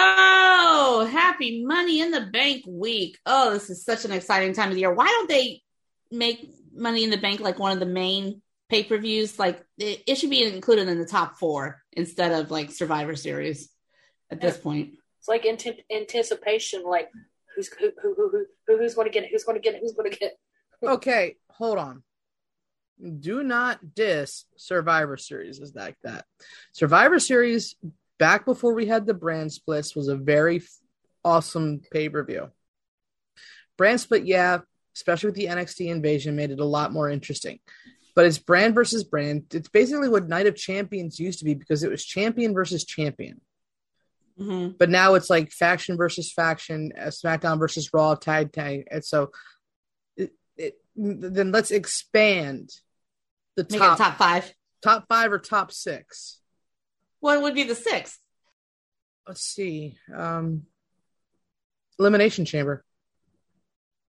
Oh, happy Money in the Bank week. Oh, this is such an exciting time of the year. Why don't they make Money in the Bank like one of the main pay per views? Like it, it should be included in the top four instead of like Survivor Series at this point. It's like ante- anticipation, like who's who, who, who, who who's going to get it, who's going to get it, who's going to get it. Okay, hold on. Do not diss Survivor Series is like that. Survivor Series back before we had the brand splits was a very awesome pay per view. Brand split, yeah, especially with the NXT invasion, made it a lot more interesting. But it's brand versus brand. It's basically what Night of Champions used to be because it was champion versus champion. Mhm. But now it's like faction versus faction, uh, SmackDown versus Raw, tag tag. And so, it, it, then let's expand the Make top five. top five or top six. What would be the sixth? Let's see. Um, Elimination Chamber,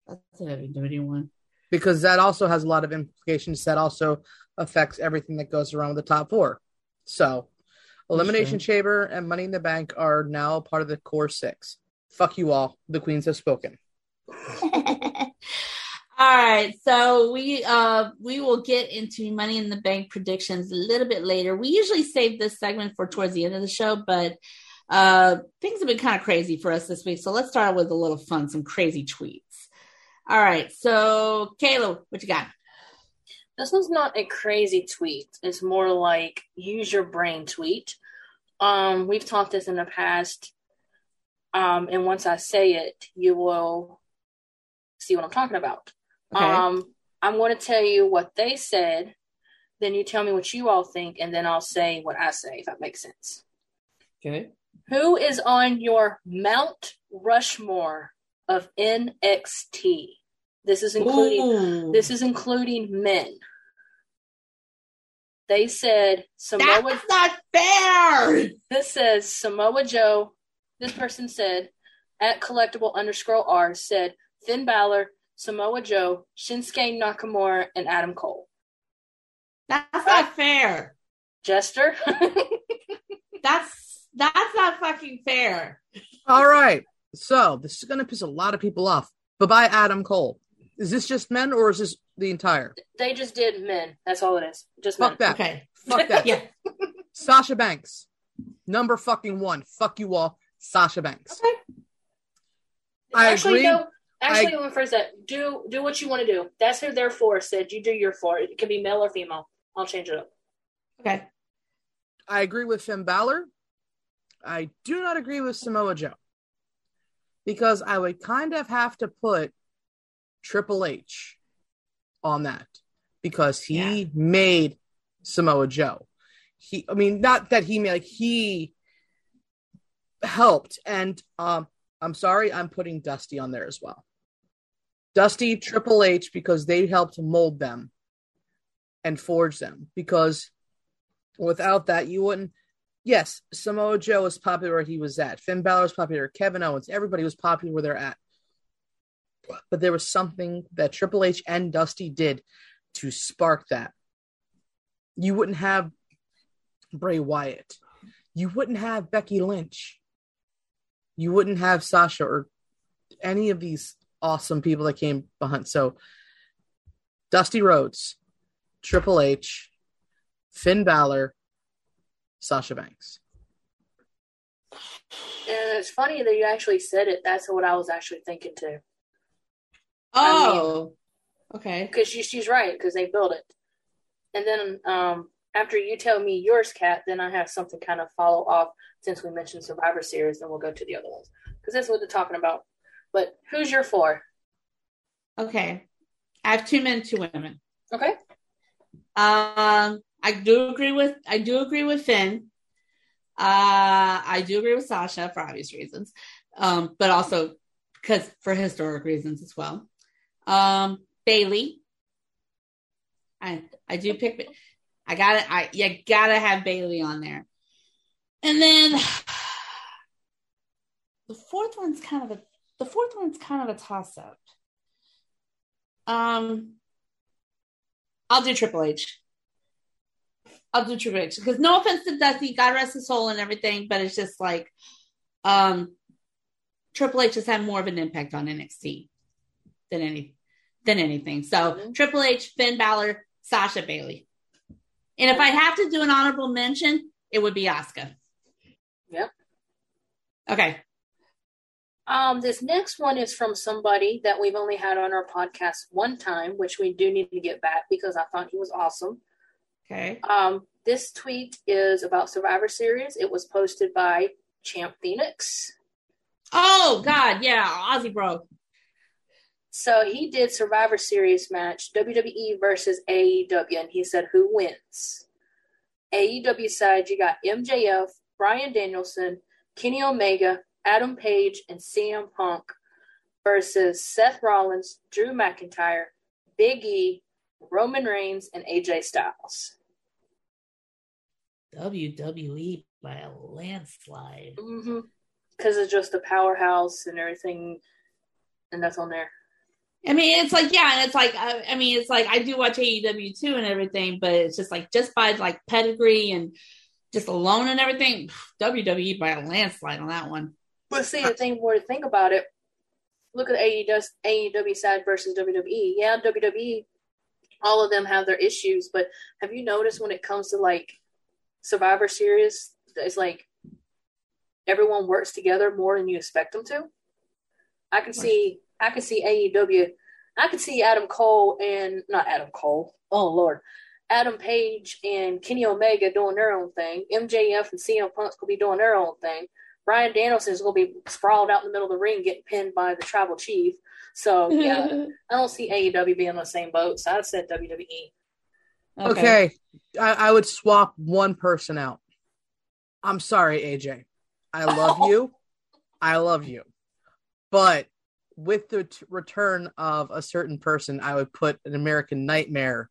That's a heavy duty one. because that also has a lot of implications. That also affects everything that goes around with the top four. So, Elimination Chamber and Money in the Bank are now part of the core six. Fuck you all. The queens have spoken. All right, so we uh we will get into money in the bank predictions a little bit later. We usually save this segment for towards the end of the show, but uh things have been kind of crazy for us this week. So let's start with a little fun, some crazy tweets. All right, so Kayla, what you got? This is not a crazy tweet. It's more like use your brain tweet. Um, we've talked this in the past. Um, and once I say it, you will see what I'm talking about. Okay. Um, I'm going to tell you what they said, then you tell me what you all think, and then I'll say what I say, if that makes sense. okay. Who is on your Mount Rushmore of NXT? This is including Ooh. this is including men. They said Samoa. That's not fair. This says Samoa Joe. This person said at collectible underscore R said Finn Balor, Samoa Joe, Shinsuke Nakamura, and Adam Cole. That's not fair. Jester. That's that's not fucking fair. All right. So this is going to piss a lot of people off. But by Adam Cole. Is this just men or is this the entire? they just did men. That's all it is. Just men. Fuck that. Okay. Fuck that. Yeah. Sasha Banks. Number fucking one. Fuck you all. Sasha Banks. Okay. I actually, agree. no. Actually, let me phrase that. Do do what you want to do. That's who they're for. Said you do your for. It can be male or female. I'll change it up. Okay. I agree with Finn Balor. I do not agree with Samoa Joe. Because I would kind of have to put Triple H on that. Because he Yeah. made Samoa Joe. He I mean not that he made like he helped. And um I'm sorry, I'm putting Dusty on there as well. Dusty, Triple H, because they helped mold them and forge them. Because without that, you wouldn't. Yes, Samoa Joe was popular where he was at. Finn Balor was popular. Kevin Owens, everybody was popular where they're at. But there was something that Triple H and Dusty did to spark that. You wouldn't have Bray Wyatt. You wouldn't have Becky Lynch. You wouldn't have Sasha or any of these awesome people that came behind. So, Dusty Rhodes, Triple H, Finn Balor, Sasha Banks. And it's funny that you actually said it. That's what I was actually thinking too. Oh, okay. Because she, she's right, because they built it. And then um, after you tell me yours, Kat, then I have something kind of follow off since we mentioned Survivor Series, then we'll go to the other ones. Because that's what they're talking about. But who's your four? Okay. I have two men, two women. Okay. Um, I do agree with I do agree with Finn. Uh, I do agree with Sasha for obvious reasons, um, but also because for historic reasons as well. Um, Bayley. I I do pick. I gotta. I you gotta have Bayley on there, and then the fourth one's kind of a the fourth one's kind of a toss up. Um, I'll do Triple H. I'll do Triple H because no offense to Dusty, God rest his soul and everything, but it's just like, um, Triple H has had more of an impact on NXT than any than anything. So mm-hmm. Triple H, Finn Balor, Sasha Bayley, and if I have to do an honorable mention, it would be Asuka. Yep. Okay. Um, this next one is from somebody that we've only had on our podcast one time, which we do need to get back because I thought he was awesome. Okay. Um, this tweet is about Survivor Series. It was posted by Champ Phoenix. Oh God, yeah, Aussie bro. So he did Survivor Series match WWE versus AEW, and he said, "Who wins?" AEW side, you got MJF, Bryan Danielson, Kenny Omega, Adam Page, and CM Punk versus Seth Rollins, Drew McIntyre, Big E, Roman Reigns, and AJ Styles. WWE by a landslide. Mm-hmm. Because it's just a powerhouse and everything, and that's on there. I mean, it's like yeah, and it's like I, I mean, it's like I do watch AEW too and everything, but it's just like just by like pedigree and just alone and everything, WWE by a landslide on that one. But see, the thing more to think about it, look at AEW, AEW side versus WWE. Yeah, WWE, all of them have their issues, but have you noticed when it comes to like Survivor Series, it's like everyone works together more than you expect them to. I can see, I can see AEW, I can see Adam Cole and not Adam Cole. Oh Lord, Adam Page and Kenny Omega doing their own thing. MJF and CM Punk's gonna be doing their own thing. Bryan Danielson is gonna be sprawled out in the middle of the ring, getting pinned by the Tribal Chief. So yeah, I don't see AEW being on the same boat. So I'd said WWE. Okay. okay. I, I, would swap one person out. I'm sorry, AJ. I love oh. you. I love you. But with the t- return of a certain person, I would put an American Nightmare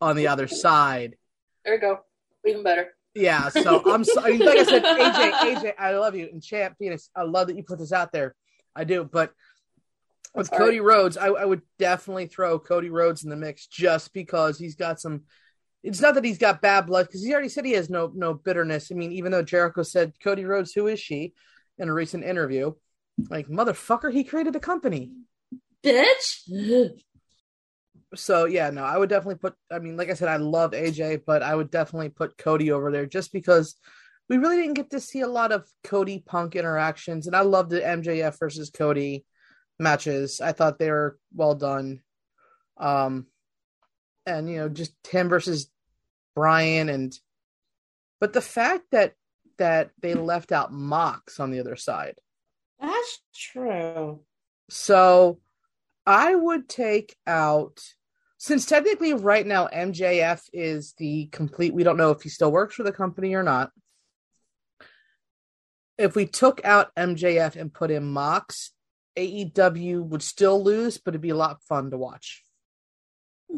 on the other side. There we go. Even better. Yeah. So I'm sorry. like I said, AJ, AJ, I love you. And Champ Phoenix, I love that you put this out there. I do. But with Cody Rhodes, I, I, would definitely throw Cody Rhodes in the mix just because he's got some. It's not that he's got bad blood because he already said he has no no bitterness. I mean, even though Jericho said Cody Rhodes, who is she, in a recent interview, like motherfucker, he created a company, bitch. So yeah, no, I would definitely put. I mean, like I said, I love AJ, but I would definitely put Cody over there just because we really didn't get to see a lot of Cody Punk interactions, and I loved the MJF versus Cody matches. I thought they were well done. Um, and you know, just him versus Bryan, and but the fact that that they left out Mox on the other side. That's true. So I would take out since technically right now MJF is the complete we don't know if he still works for the company or not. If we took out MJF and put in Mox, AEW would still lose, but it'd be a lot fun to watch.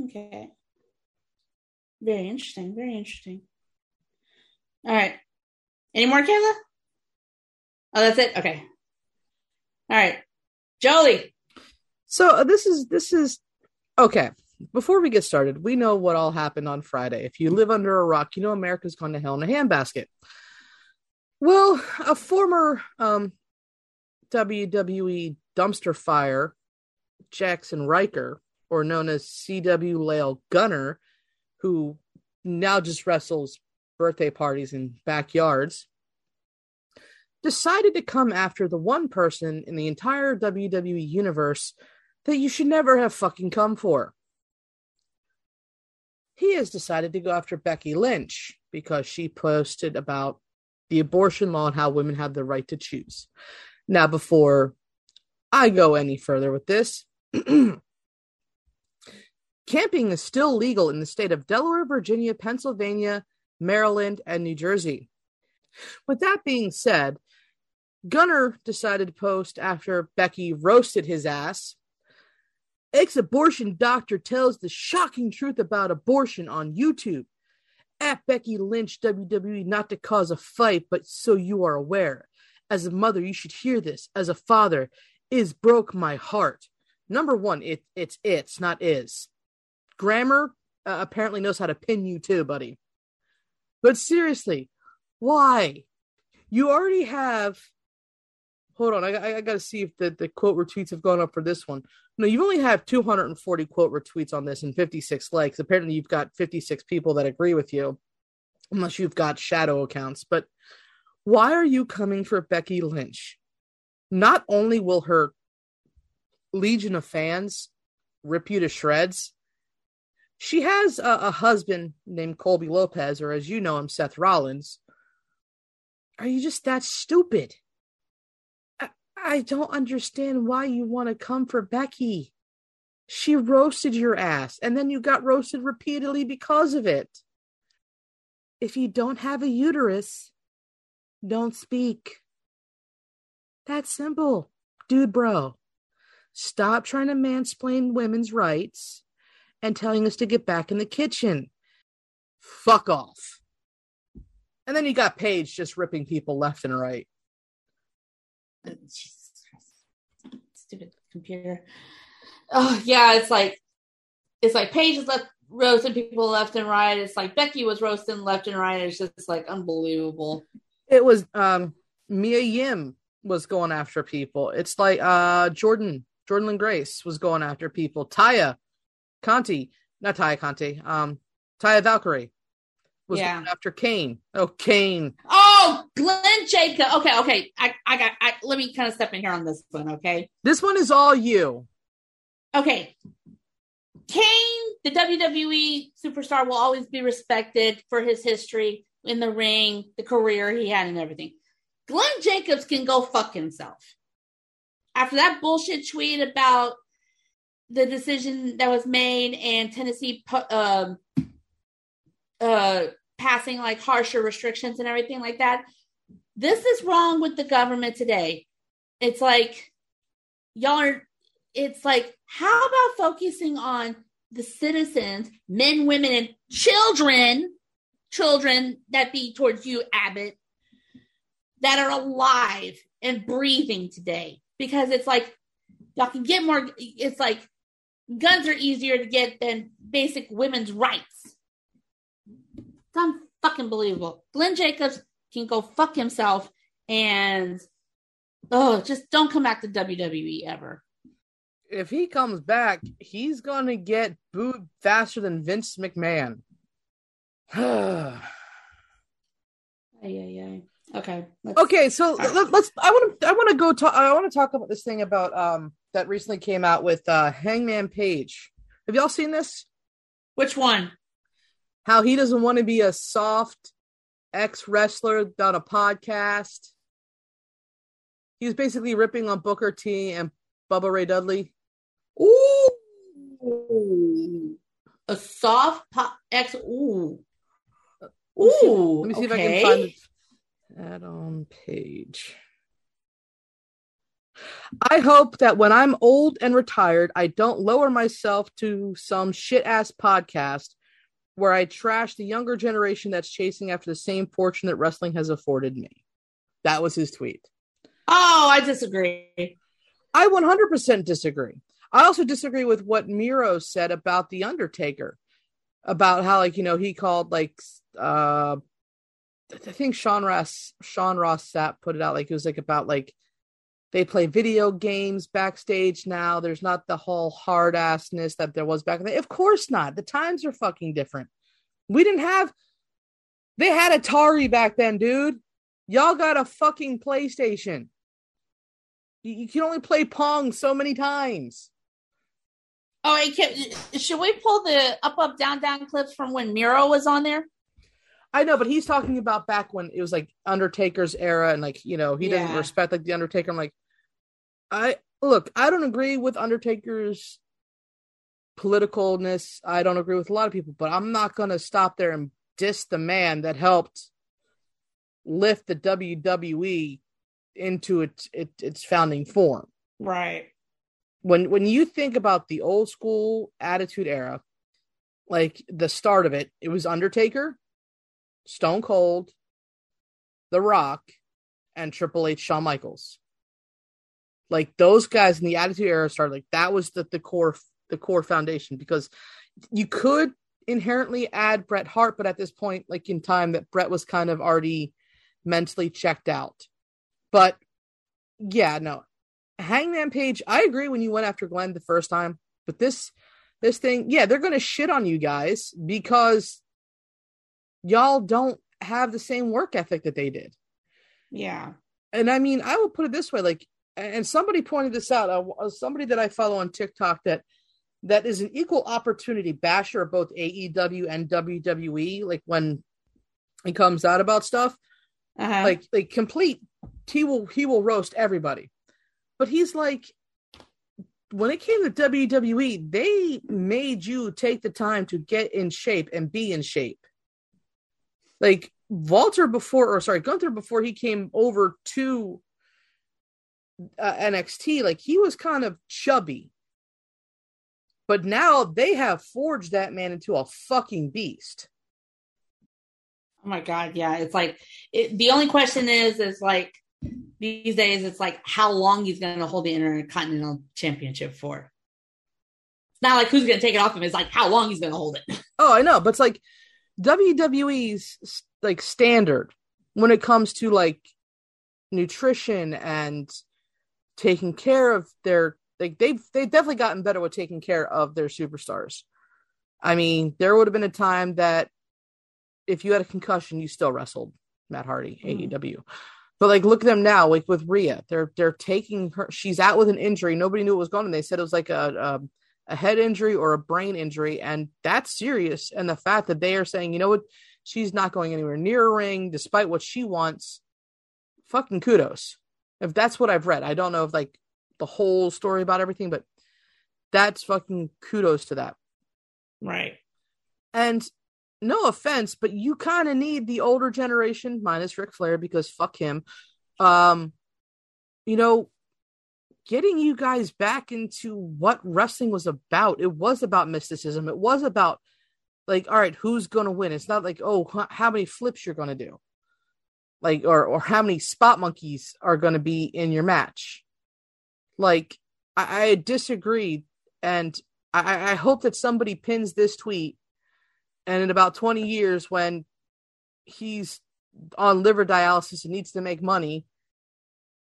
Okay. Very interesting. Very interesting. All right. Any more, Kayla? Oh, that's it. Okay. All right, Jolie. So uh, this is this is okay. Before we get started, we know what all happened on Friday. If you live under a rock, you know America's gone to hell in a handbasket. Well, a former um, WWE dumpster fire, Jackson Ryker, or known as CW Lail Gunner, who now just wrestles birthday parties in backyards, decided to come after the one person in the entire WWE universe that you should never have fucking come for. He has decided to go after Becky Lynch because she posted about the abortion law and how women have the right to choose. Now, before I go any further with this, camping is still legal in the state of Delaware, Virginia, Pennsylvania, Maryland, and New Jersey. With that being said, Gunner decided to post after Becky roasted his ass. Ex abortion doctor tells the shocking truth about abortion on YouTube. At Becky Lynch, WWE, not to cause a fight, but so you are aware. As a mother, you should hear this. As a father, is broke my heart. Number one, it it's it's not is. Grammar uh, apparently knows how to pin you too, buddy. But seriously, why? You already have hold on, I, I got to see if the, the quote retweets have gone up for this one. No, you've only have 240 quote retweets on this and 56 likes. Apparently, you've got 56 people that agree with you, unless you've got shadow accounts. But why are you coming for Becky Lynch? Not only will her legion of fans rip you to shreds, she has a, a husband named Colby Lopez, or as you know him, Seth Rollins. Are you just that stupid? I don't understand why you want to come for Becky. She roasted your ass, and then you got roasted repeatedly because of it. If you don't have a uterus, don't speak. That's simple. Dude, bro, stop trying to mansplain women's rights and telling us to get back in the kitchen. Fuck off. And then you got Paige just ripping people left and right. Stupid computer. Oh yeah, it's like it's like Paige's is left roasting people left and right. It's like Becky was roasting left and right. It's just like unbelievable. It was um Mia Yim was going after people. It's like uh Jordan, Jordan and Grace was going after people. Taya Conti, not Taya Conti, um Taya Valkyrie was Yeah. going after Kane. Oh, Kane. Oh, Glenn Jacob. Okay, okay. I, I got. I, let me kind of step in here on this one. Okay, This one is all you. okay. Kane, the WWE superstar, will always be respected for his history in the ring, the career he had, and everything. Glenn Jacobs can go fuck himself. After that bullshit tweet about the decision that was made and Tennessee um, uh, passing like harsher restrictions and everything like that, this is wrong with the government today. It's like y'all are it's like how about focusing on the citizens, men, women, and children, children that be towards you, Abbott, that are alive and breathing today. Because it's like y'all can get more it's like guns are easier to get than basic women's rights. Unfucking believable. Glenn Jacobs can go fuck himself and oh, just don't come back to WWE ever. If he comes back, he's gonna get booed faster than Vince McMahon. Ay, ay, ay. Okay. let's- okay so let, let's i want to i want to go talk i want to talk about this thing about um that recently came out with uh hangman page have y'all seen this Which one? How he doesn't want to be a soft ex wrestler on a podcast he was basically ripping on booker t and bubba ray dudley Ooh. A soft pop X. Ooh. Ooh. let me see if i can find it on Page. I hope that when I'm old and retired, I don't lower myself to some shit ass podcast where I trash the younger generation that's chasing after the same fortune that wrestling has afforded me. That was his tweet. Oh, I disagree. I 100% disagree. I also disagree with what Miro said about The Undertaker, about how, like, you know, he called, like, uh, I think Sean Ross, Sean Ross Sapp put it out, like, it was like about, like, they play video games backstage now. There's not the whole hard assness that there was back then. Of course not. The times are fucking different. We didn't have, they had Atari back then, dude. Y'all got a fucking PlayStation. You, you can only play Pong so many times. Oh, wait, can, should we pull the up, up, down, down clips from when Miro was on there? I know, but he's talking about back when it was like Undertaker's era, and like you know he didn't respect like the Undertaker. I'm like, I look, I don't agree with Undertaker's politicalness. I don't agree with a lot of people, but I'm not gonna stop there and diss the man that helped lift the WWE into its its, its founding form. Right. When when you think about the old school Attitude Era, like the start of it, it was Undertaker, Stone Cold, The Rock, and Triple H, Shawn Michaels. Like those guys in the Attitude Era started like that was the, the core the core foundation because you could inherently add Bret Hart, but at this point, like in time, that Bret was kind of already mentally checked out. But yeah, no. Hangman Page, I agree when you went after Glenn the first time, but this this thing, yeah, they're gonna shit on you guys because y'all don't have the same work ethic that they did. Yeah. And I mean, I will put it this way, like, and somebody pointed this out. Uh, somebody that I follow on TikTok that that is an equal opportunity basher of both AEW and WWE. Like when he comes out about stuff, Uh-huh. like like complete, he will he will roast everybody. But he's like, when it came to WWE, they made you take the time to get in shape and be in shape. Like Walter before, or sorry, Gunther before he came over to uh, NXT, like he was kind of chubby. But now they have forged that man into a fucking beast. Oh my god, yeah. It's like it, the only question is is like these days it's like how long he's going to hold the Intercontinental Championship for. It's not like who's going to take it off him. It's like how long he's going to hold it. Oh, I know, but it's like WWE's like standard when it comes to like nutrition and taking care of their like they've they've definitely gotten better with taking care of their superstars. I mean, there would have been a time that if you had a concussion, you still wrestled Matt Hardy, Mhm. AEW. But like look at them now, like with Rhea. They're they're taking her she's out with an injury. Nobody knew it was going and they said it was like a, a a head injury or a brain injury, and that's serious. And the fact that they are saying, you know what, she's not going anywhere near a ring, despite what she wants, fucking kudos. If that's what I've read, I don't know if like the whole story about everything, but that's fucking kudos to that. Right. And no offense, but you kind of need the older generation, minus Ric Flair, because fuck him. Um, you know, getting you guys back into what wrestling was about. It was about mysticism. It was about like, all right, who's gonna win? It's not like, oh, how many flips you're gonna do, like, or or how many spot monkeys are gonna be in your match. Like, I, I disagree, and I, I hope that somebody pins this tweet and in about 20 years when he's on liver dialysis and needs to make money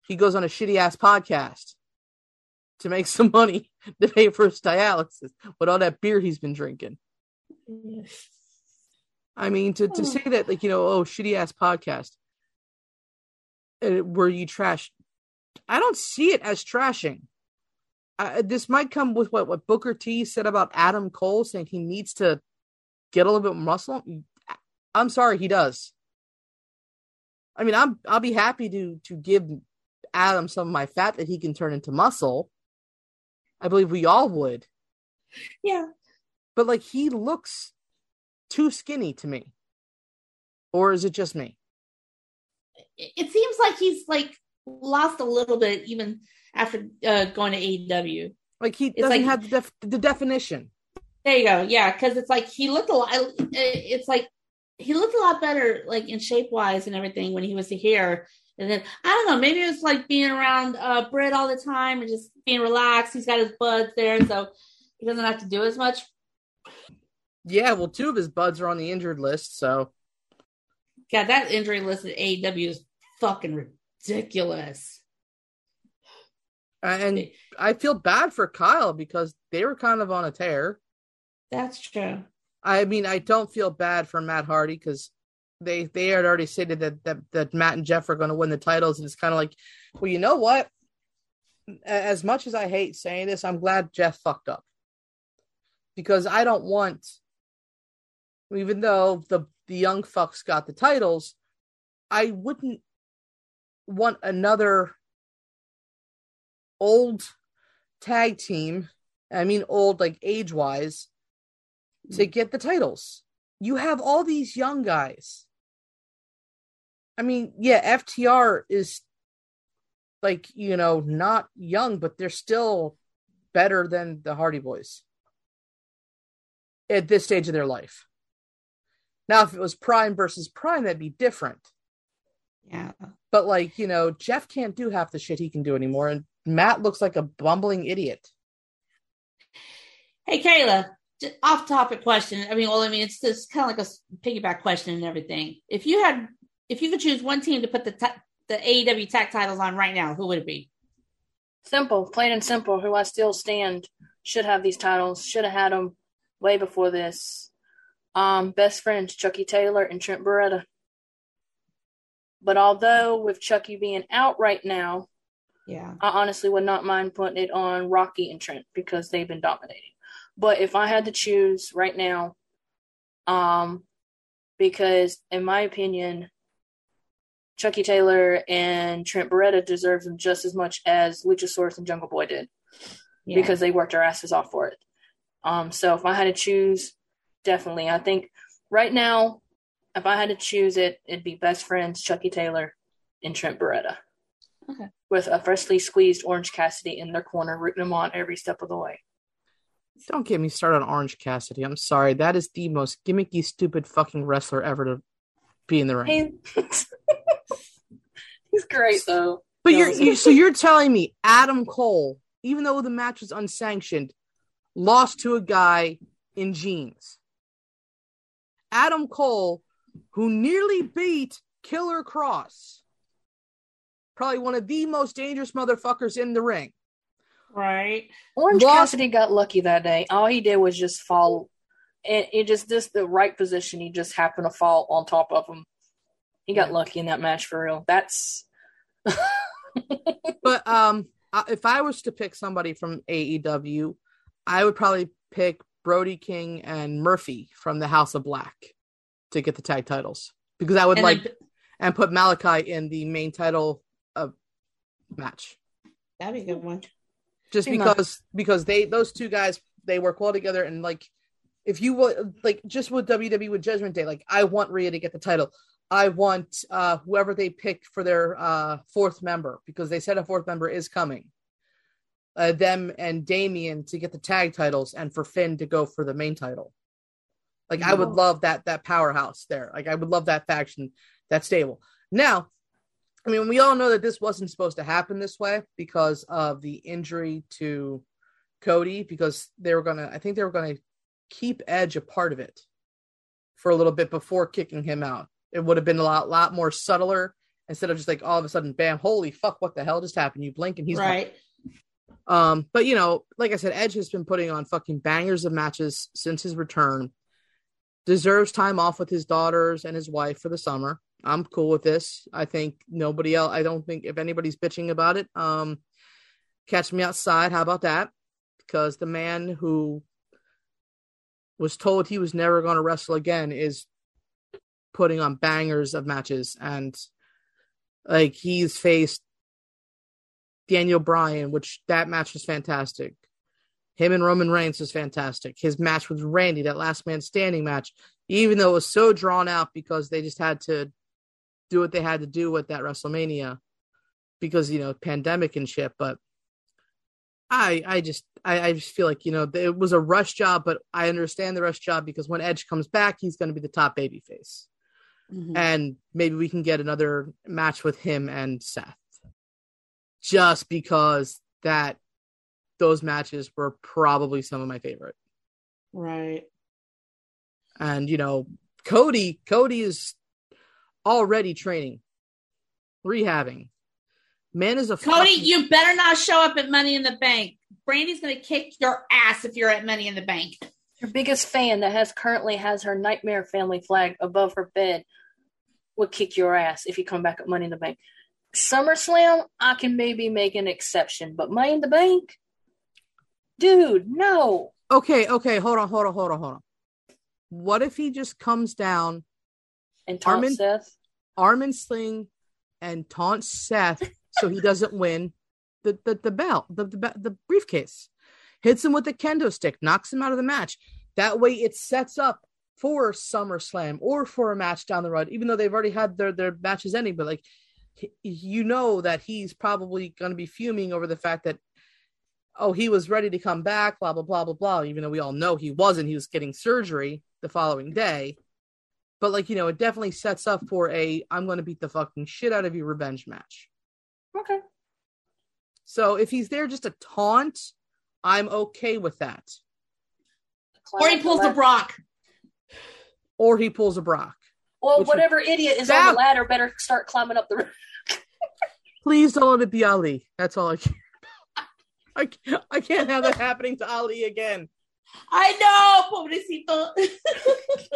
he goes on a shitty ass podcast to make some money to pay for his dialysis with all that beer he's been drinking yes. i mean to, to hmm. say that like you know oh shitty ass podcast uh, where you trashed? i don't see it as trashing. Uh, this might come with what, what booker t said about adam cole saying he needs to get a little bit muscle. I'm sorry he does. I mean i'm i'll be happy to to give adam some of my fat that he can turn into muscle. I believe we all would. Yeah. but like he looks too skinny to me. Or is it just me It, seems like he's like lost a little bit even after uh, going to AEW. like he It's doesn't like- have the, def- the definition There you go. Yeah, because it's like he looked a lot. It's like he looked a lot better, like in shape wise and everything when he was here. And then I don't know, maybe it's like being around uh Britt all the time and just being relaxed. He's got his buds there, so he doesn't have to do as much. yeah well two of his buds are on the injured list so God, that injury list at AEW is fucking ridiculous. and i feel bad for kyle because they were kind of on a tear That's true. I mean, I don't feel bad for Matt Hardy because they they had already stated that that, that Matt and Jeff are going to win the titles, and it's kind of like, well, you know what? As much as I hate saying this, I'm glad Jeff fucked up because I don't want, even though the the young fucks got the titles, I wouldn't want another old tag team. I mean, old like age wise, to hmm. get the titles. You have all these young guys. I mean, yeah, FTR is like, you know, not young, but they're still better than the Hardy Boys at this stage of their life. Now, if it was Prime versus Prime, that'd be different. Yeah. But like, you know, Jeff can't do half the shit he can do anymore, and Matt looks like a bumbling idiot. Hey, Kayla, off topic question. I mean, well, I mean, it's just kind of like a piggyback question and everything. If you had, if you could choose one team to put the ta- the AEW tag titles on right now, who would it be? Simple, plain and simple. Who I still stand should have these titles. Should have had them way before this. Um, best friends Chucky Taylor and Trent Beretta. But although with Chucky being out right now, Yeah. I honestly would not mind putting it on Rocky and Trent because they've been dominating. But if I had to choose right now, um, because in my opinion, Chucky Taylor and Trent Beretta deserves them just as much as Luchasaurus and Jungle Boy did yeah. because they worked their asses off for it. Um, so if I had to choose, definitely, I think right now, if I had to choose it, it'd be best friends Chucky Taylor and Trent Beretta. Okay. With a freshly squeezed Orange Cassidy in their corner, rooting them on every step of the way. Don't get me started on Orange Cassidy. I'm sorry. That is the most gimmicky, stupid fucking wrestler ever to be in the ring. He's great though. But No, you're you, so you're telling me Adam Cole, even though the match was unsanctioned, lost to a guy in jeans. Adam Cole, who nearly beat Killer Kross, probably one of the most dangerous motherfuckers in the ring. right. Orange Lost- Cassidy got lucky that day. All he did was just fall. It, it just this the right position. He just happened to fall on top of him. He got lucky in that match for real. That's But um, if I was to pick somebody from AEW, I would probably pick Brody King and Murphy from the House of Black to get the tag titles. Because I would And like then- and put Malakai in the main title of match. That'd be a good one. just Fair enough. because because they those two guys they work well together. And like if you would like just with WWE with Judgment Day like I want Rhea to get the title. I want uh whoever they pick for their uh fourth member because they said a fourth member is coming uh them and Damian to get the tag titles and for Finn to go for the main title like I would love that that powerhouse there like I would love that faction that stable now I mean, we all know that this wasn't supposed to happen this way because of the injury to Cody, because they were going to, I think they were going to keep Edge a part of it for a little bit before kicking him out. It would have been a lot, lot more subtler instead of just like all of a sudden, bam, holy fuck, what the hell just happened? You blink and he's gone. Um, but you know, like I said, Edge has been putting on fucking bangers of matches since his return. Deserves time off with his daughters and his wife for the summer. I'm cool with this. I think nobody else. I don't think if anybody's bitching about it, um, catch me outside. How about that? Because the man who was told he was never going to wrestle again is putting on bangers of matches and like he's faced Daniel Bryan, which that match was fantastic. Him and Roman Reigns was fantastic. His match with Randy, that last man standing match, even though it was so drawn out because they just had to do what they had to do with that WrestleMania because, you know, pandemic and shit. But I I just I, I just feel like, you know, it was a rush job, but I understand the rush job because when Edge comes back, he's gonna be the top baby face. Mhm. And maybe we can get another match with him and Seth. Just because that those matches were probably some of my favorite. Right. And you know, Cody, Cody is already training, rehabbing. Man is a Cody, fucking- you better not show up at Money in the Bank. Brandi's gonna kick your ass if you're at Money in the Bank. Your biggest fan that has currently has her nightmare family flag above her bed would kick your ass if you come back at Money in the Bank. SummerSlam, I can maybe make an exception, but Money in the Bank, dude, no. Okay, okay, hold on, hold on, hold on, hold on. What if he just comes down, And Tom Armin- Seth, arm and sling, and taunts Seth so he doesn't win the the, the belt, the, the the briefcase. Hits him with the kendo stick, knocks him out of the match. That way, it sets up for SummerSlam or for a match down the road. Even though they've already had their their matches ending, but like you know that he's probably going to be fuming over the fact that oh he was ready to come back, blah blah blah blah blah. Even though we all know he wasn't, he was getting surgery the following day. But like you know, it definitely sets up for a I'm going to beat the fucking shit out of you revenge match. okay. So if he's there just to taunt, I'm okay with that. Or he pulls a Brock. Or he pulls a Brock. Well, which- whatever idiot is on the ladder better start climbing up the. roof. Please don't let it be Ali. That's all I care. I, can't- I can't have that happening to Ali again. I know, pobrecito.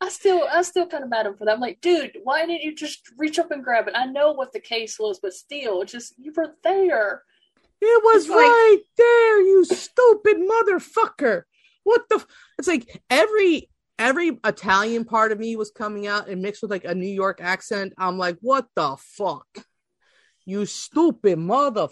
I still, I still kind of mad at him for that. I'm like, dude, why didn't you just reach up and grab it? I know what the case was, but still, it's just you were there. It was It's like- right there, you stupid motherfucker. What the? F- it's like every every Italian part of me was coming out and mixed with like a New York accent. I'm like, what the fuck? You stupid mother.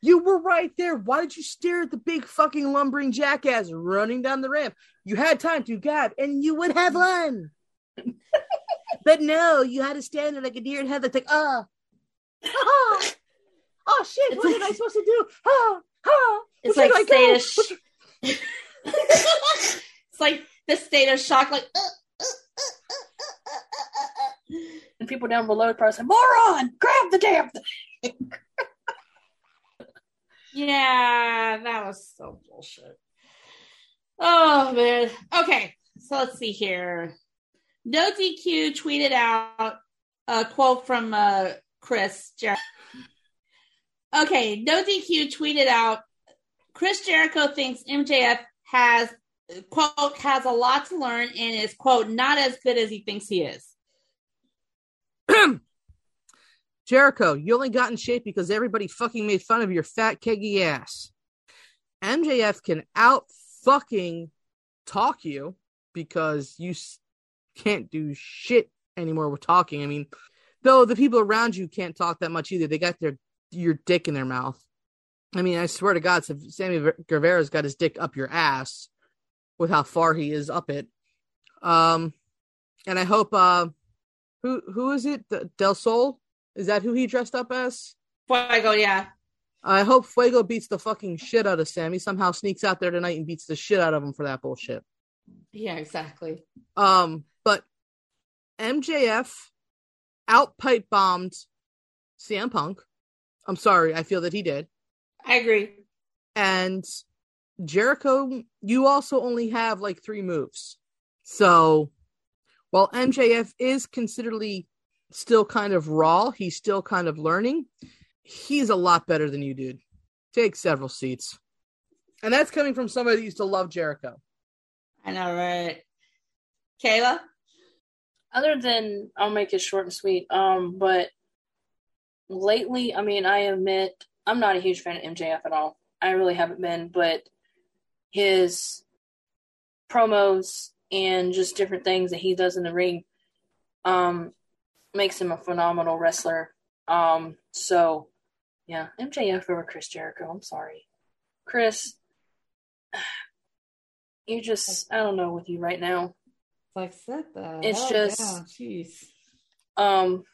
You were right there. Why did you stare at the big fucking lumbering jackass running down the ramp? You had time to, God, and you would have won. but no, you had to stand there like a deer in headlights, like, ah, ah, oh shit, It's what like- am I supposed to do? Ah, ah, It's like should I go? state of sh- It's like the state of shock, like uh, uh, uh, uh, uh, uh, uh. And people down below are probably saying, moron, grab the damn thing. Yeah, that was so bullshit. Oh man. Okay, so let's see here. No DQ tweeted out a quote from uh, Chris Jer- Okay, No DQ tweeted out Chris Jericho thinks MJF has quote has a lot to learn and is quote not as good as he thinks he is. Jericho, you only got in shape because everybody fucking made fun of your fat keggy ass. MJF can out fucking talk you because you can't do shit anymore with talking. I mean, though the people around you can't talk that much either. They got their your dick in their mouth. I mean, I swear to God, Sammy Guevara's got his dick up your ass with how far he is up it. Um, and I hope uh, who who is it? Del Sol is that who he dressed up as? Fuego, yeah. I hope Fuego beats the fucking shit out of Sammy. Somehow sneaks out there tonight and beats the shit out of him for that bullshit. Yeah, exactly. Um, but MJF out pipe bombed CM Punk. I'm sorry, I feel that he did. I agree. And Jericho, you also only have like three moves. So while MJF is considerably still kind of raw, he's still kind of learning. He's a lot better than you, dude. Take several seats. And that's coming from somebody that used to love Jericho. I know, right? Kayla? Other than, I'll make it short and sweet. Um, but lately, I mean, I admit I'm not a huge fan of MJF at all. I really haven't been, but his promos and just different things that he does in the ring um makes him a phenomenal wrestler. Um so yeah, MJF over Chris Jericho. I'm sorry. Chris you just I don't know with you right now. Like, sit the It's hell just- down. Jeez. Um,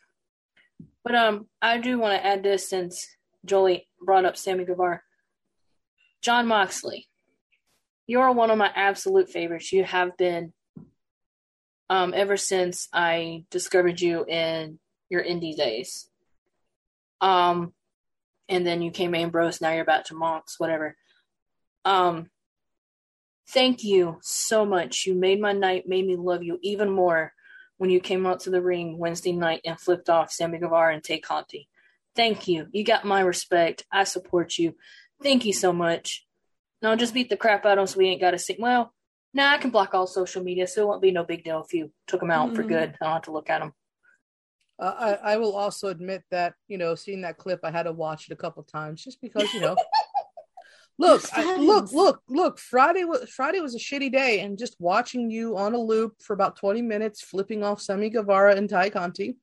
but um, I do want to add this since Jolie brought up Sammy Guevara. Jon Moxley, you're one of my absolute favorites. You have been um ever since I discovered you in your indie days. Um, and then you came Ambrose. Now you're back to Mox, whatever. Um, thank you so much. You made my night. Made me love you even more when you came out to the ring Wednesday night and flipped off Sammy Guevara and Tay Conti. Thank you. You got my respect. I support you. Thank you so much. Now just beat the crap out of him so we ain't got to see. Well, Nah, I can block all social media, so it won't be no big deal if you took them out for Mhm. good. I don't have to look at them. Uh, I, I will also admit that you know, seeing that clip, I had to watch it a couple times just because you know. look, I, look, look, look! Friday was Friday was a shitty day, and just watching you on a loop for about twenty minutes, flipping off Sammy Guevara and Tay Conti,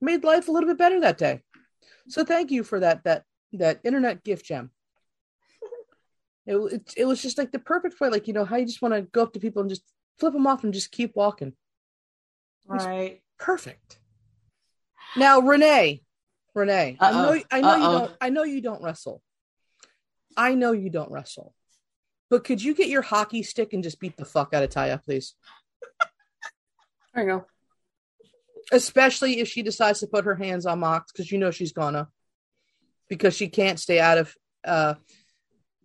made life a little bit better that day. So thank you for that that that internet gift gem. It, it, it was just like the perfect way, like you know how you just want to go up to people and just flip them off and just keep walking. Right. Perfect. Now, Renee, Renee, I Uh-oh. know, I know you Uh-oh. don't, I know you don't wrestle. I know you don't wrestle, but could you get your hockey stick and just beat the fuck out of Taya, please? There you go. Especially if she decides to put her hands on Mox, because you know she's gonna, because she can't stay out of uh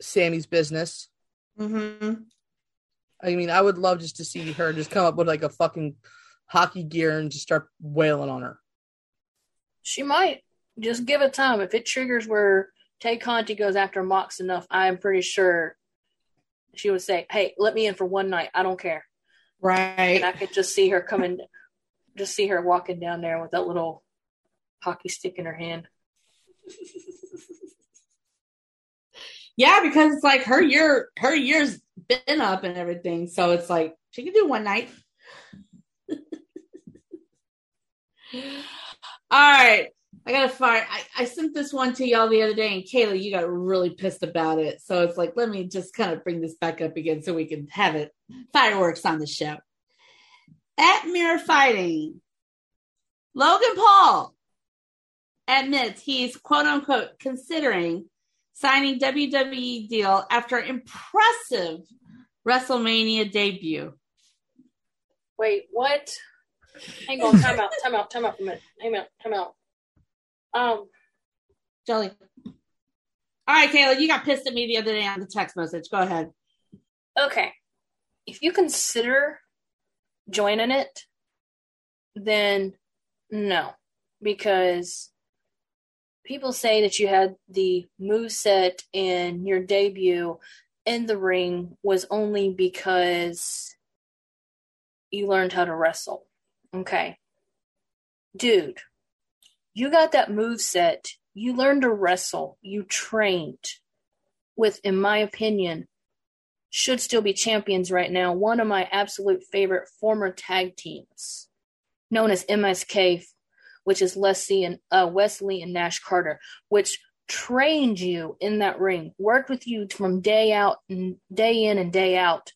Sammy's business. Mm-hmm. I mean, I would love just to see her just come up with like a fucking hockey gear and just start wailing on her. She might just give it time. If it triggers where Tay Conti goes after Mox enough, I'm pretty sure she would say, "Hey, let me in for one night. I don't care." Right. And I could just see her coming, just see her walking down there with that little hockey stick in her hand. Yeah, because it's like her year, her year's been up and everything, so it's like she can do one night. All right, I gotta fire. I, I sent this one to y'all the other day, and Kayla, you got really pissed about it. So it's like, let me just kind of bring this back up again so we can have it fireworks on the show. At Mirror Fighting, Logan Paul admits he's quote unquote considering signing WWE deal after impressive WrestleMania debut. Wait, what? Hang on, time out, time out, time out for a minute. Hang out, time out. Um, Jolie. All right, Kayla, you got pissed at me the other day on the text message. Go ahead. okay. If you consider joining it, then no, because people say that you had the move set in your debut in the ring was only because you learned how to wrestle. Okay. Dude, you got that move set. You learned to wrestle. You trained with, in my opinion, should still be champions right now. One of my absolute favorite former tag teams, known as MSK, which is Leslie and uh, Wesley and Nash Carter, which trained you in that ring, worked with you from day out day in and day out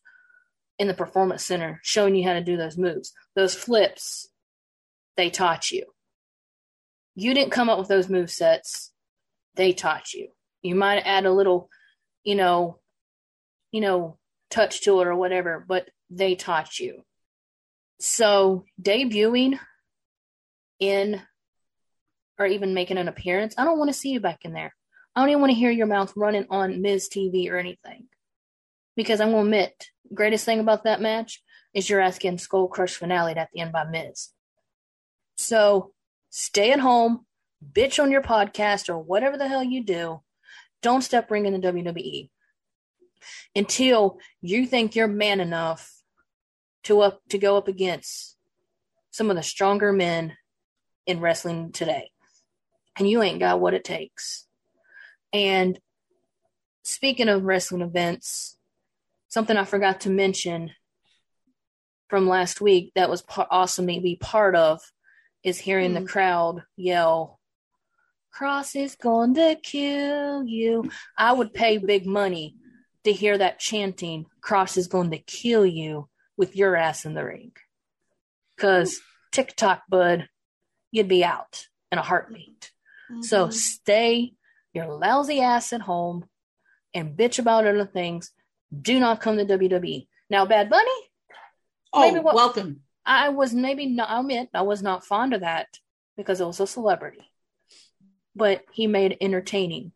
in the performance center, showing you how to do those moves, those flips. They taught you. You didn't come up with those move sets. They taught you. You might add a little, you know, you know, touch to it or whatever, but they taught you. So debuting in or even making an appearance, I don't want to see you back in there. I don't even want to hear your mouth running on Miz TV or anything. Because I'm gonna admit, greatest thing about that match is your ass getting skull crush finale at the end by Miz. So stay at home, bitch on your podcast or whatever the hell you do. Don't step ring in the WWE until you think you're man enough to up to go up against some of the stronger men in wrestling today. And you ain't got what it takes. And speaking of wrestling events, something I forgot to mention from last week that was awesome to be part of is hearing the Mm. crowd yell, Kross is going to kill you. I would pay big money to hear that chanting, Kross is going to kill you with your ass in the ring. Because TikTok, bud, you'd be out in a heartbeat. So Mhm. stay your lousy ass at home and bitch about other things. Do not come to WWE. Now, Bad Bunny, oh, what- welcome. I was maybe not, I admit, I was not fond of that because it was a celebrity. But he made it entertaining.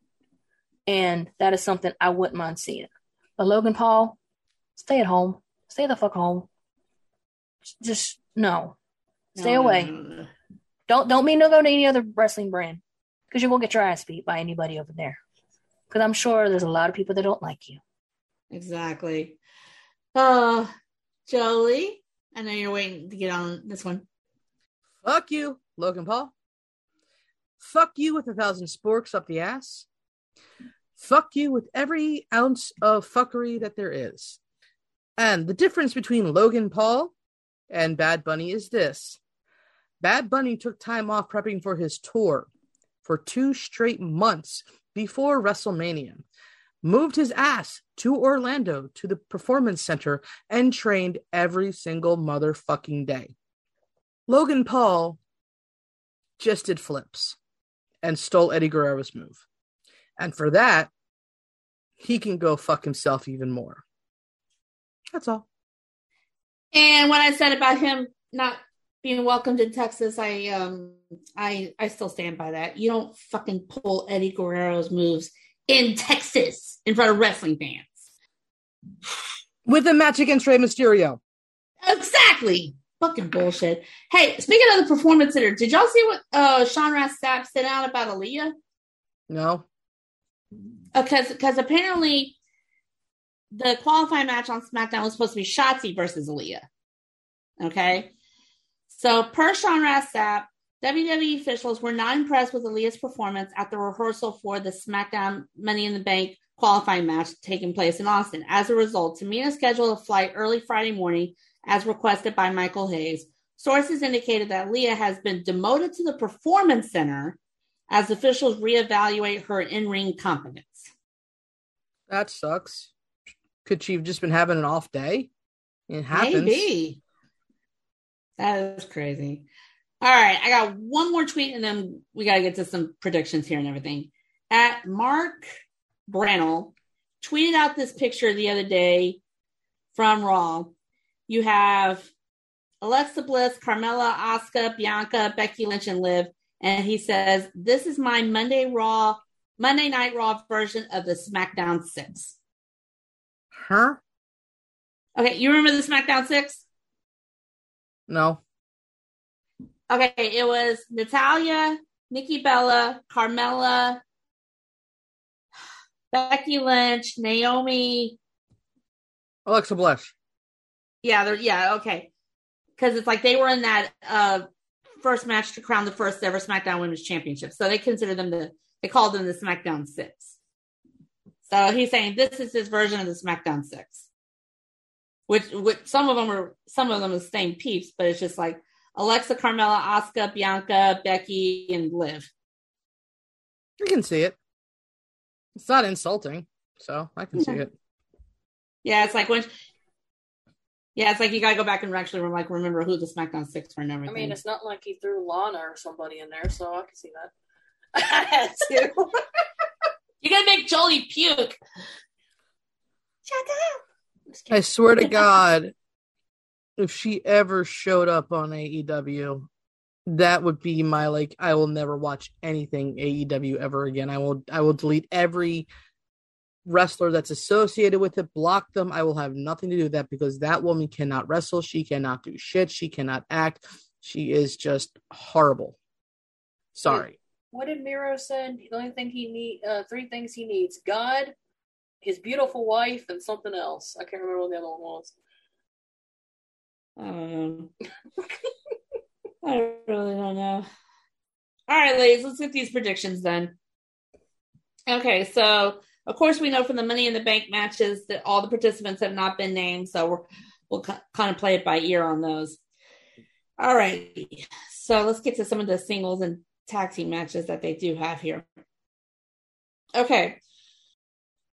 And that is something I wouldn't mind seeing. But Logan Paul, stay at home. Stay the fuck home. Just no. Stay No, away. no, no. Don't don't mean to go to any other wrestling brand because you won't get your ass beat by anybody over there. Because I'm sure there's a lot of people that don't like you. Exactly. Uh, Jolie, I know you're waiting to get on this one. Fuck you, Logan Paul. Fuck you with a thousand sporks up the ass. Fuck you with every ounce of fuckery that there is. And the difference between Logan Paul and Bad Bunny is this Bad Bunny took time off prepping for his tour for two straight months before WrestleMania, moved his ass to Orlando to the Performance Center and trained every single motherfucking day. Logan Paul just did flips and stole Eddie Guerrero's move. And for that, he can go fuck himself even more. That's all. And what I said about him not being welcomed in Texas, I um I I still stand by that. You don't fucking pull Eddie Guerrero's moves in Texas in front of wrestling fans. With a match against Rey Mysterio. Exactly. Fucking bullshit. Hey, speaking of the performance center, did y'all see what uh Sean Sapp said out about Aaliyah? No. Because uh, because apparently the qualifying match on SmackDown was supposed to be Shotzi versus Aaliyah. Okay. So per Sean Ross Sapp, WWE officials were not impressed with Aaliyah's performance at the rehearsal for the SmackDown Money in the Bank qualifying match taking place in Austin. As a result, Tamina scheduled a flight early Friday morning as requested by Michael Hayes. Sources indicated that Aaliyah has been demoted to the Performance Center as officials reevaluate her in ring competence. That sucks. Could she have just been having an off day? It happens. Maybe. That is crazy. All right, I got one more tweet and then we got to get to some predictions here and everything. At Mark Brannell tweeted out this picture the other day from Raw. You have Alexa Bliss, Carmella, Asuka, Bianca, Becky Lynch, and Liv. And he says, This is my Monday Raw, Monday Night Raw version of the SmackDown Six. Huh? Okay, you remember the SmackDown Six? No. Okay, it was Natalya, Nikki Bella, Carmella, Becky Lynch, Naomi, Alexa Bliss. Yeah, they're yeah, okay. Because it's like they were in that uh first match to crown the first ever SmackDown Women's Championship. So they consider them the they called them the SmackDown Six. So he's saying this is his version of the SmackDown Six. Which which some of them are some of them are the same peeps, but it's just like Alexa, Carmella, Asuka, Bianca, Becky, and Liv. I can see it. It's not insulting, so I can yeah. see it. Yeah, it's like when yeah, it's like you gotta go back and actually like remember who the SmackDown Six were and everything. I mean, it's not like he threw Lana or somebody in there, so I can see that. I had to. You're gonna make Jolie puke. Shut up. I swear to God, if she ever showed up on AEW, that would be my like. I will never watch anything AEW ever again. I will. I will delete every wrestler that's associated with it, block them. I will have nothing to do with that because that woman cannot wrestle. She cannot do shit. She cannot act. She is just horrible. Sorry. What did Miro said? The only thing he need, uh, three things he needs: God, his beautiful wife, and something else. I can't remember what the other one was. I don't. I really don't know. All right, ladies, let's get these predictions then. Okay, so of course, we know from the Money in the Bank matches that all the participants have not been named, so we're, we'll kind of play it by ear on those. All right, so let's get to some of the singles and tag team matches that they do have here. Okay,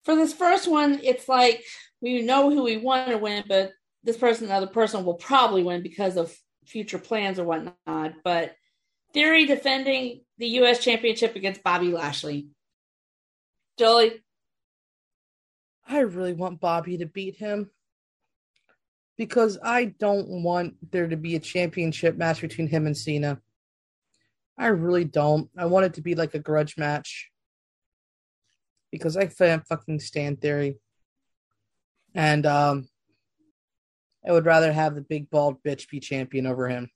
for this first one, it's like we know who we want to win, but this person, the other person, will probably win because of future plans or whatnot. But Theory defending the U.S. Championship against Bobby Lashley. Jolie. I really want Bobby to beat him because I don't want there to be a championship match between him and Cena. I really don't. I want it to be like a grudge match because I fucking stand theory. And um I would rather have the big bald bitch be champion over him.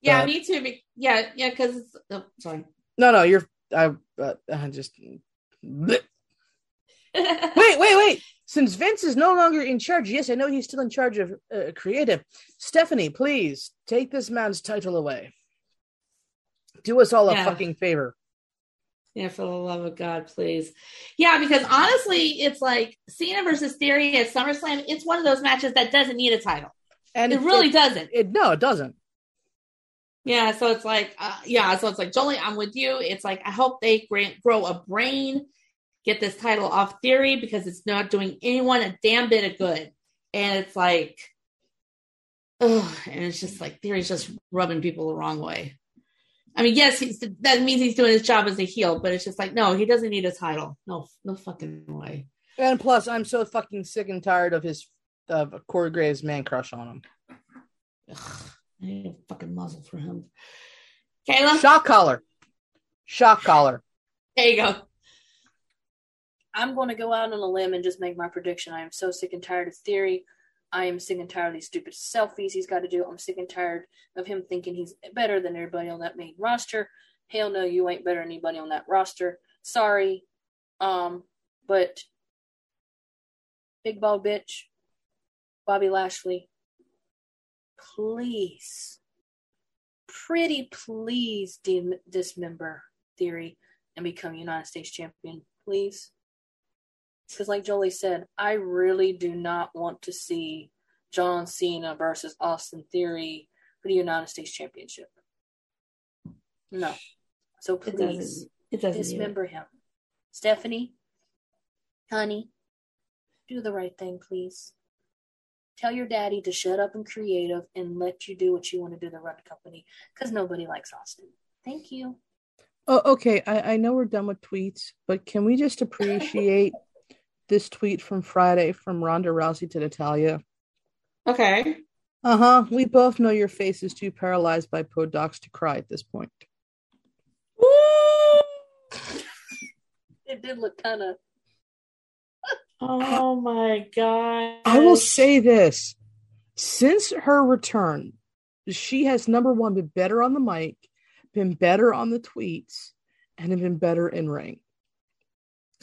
Yeah, but, me too. Yeah, yeah, because oh, sorry. No, no, you're. I, uh, I just wait, wait, wait. Since Vince is no longer in charge, yes, I know he's still in charge of uh, creative. Stephanie, please take this man's title away. Do us all a fucking favor. Yeah, for the love of God, please. Yeah, because honestly, it's like Cena versus Theory at SummerSlam. It's one of those matches that doesn't need a title. And It really doesn't. It, no, it doesn't. Yeah, so it's like, uh, yeah, so it's like, Jolie, I'm with you. It's like, I hope they grant, grow a brain, get this title off Theory because it's not doing anyone a damn bit of good. And it's like, ugh, and it's just like Theory's just rubbing people the wrong way. I mean, yes, he's, that means he's doing his job as a heel, but it's just like, no, he doesn't need a title. No, no fucking way. And plus, I'm so fucking sick and tired of his of Corey Graves' man crush on him. Ugh, I need a fucking muzzle for him. Kayla, Shock collar. Shock collar. there you go. I'm going to go out on a limb and just make my prediction. I am so sick and tired of Theory. I am sick and tired of these stupid selfies he's got to do. I'm sick and tired of him thinking he's better than everybody on that main roster. Hell no, you ain't better than anybody on that roster. Sorry. Um, but big ball bitch, Bobby Lashley, please, pretty please dismember Theory and become United States champion, please. Because, like Jolie said, I really do not want to see John Cena versus Austin Theory for the United States Championship. No. So It please doesn't. It doesn't. dismember him. Stephanie, honey, do the right thing, please. Tell your daddy to shut up and creative and let you do what you want to do to run the company because nobody likes Austin. Thank you. Oh, okay. I, I know we're done with tweets, but can we just appreciate this tweet from Friday from Ronda Rousey to Natalya? Okay. Uh huh. We both know your face is too paralyzed by Botox to cry at this point. It did look kind of. Oh my god. I will say this since her return, she has number one been better on the mic, been better on the tweets, and have been better in ring.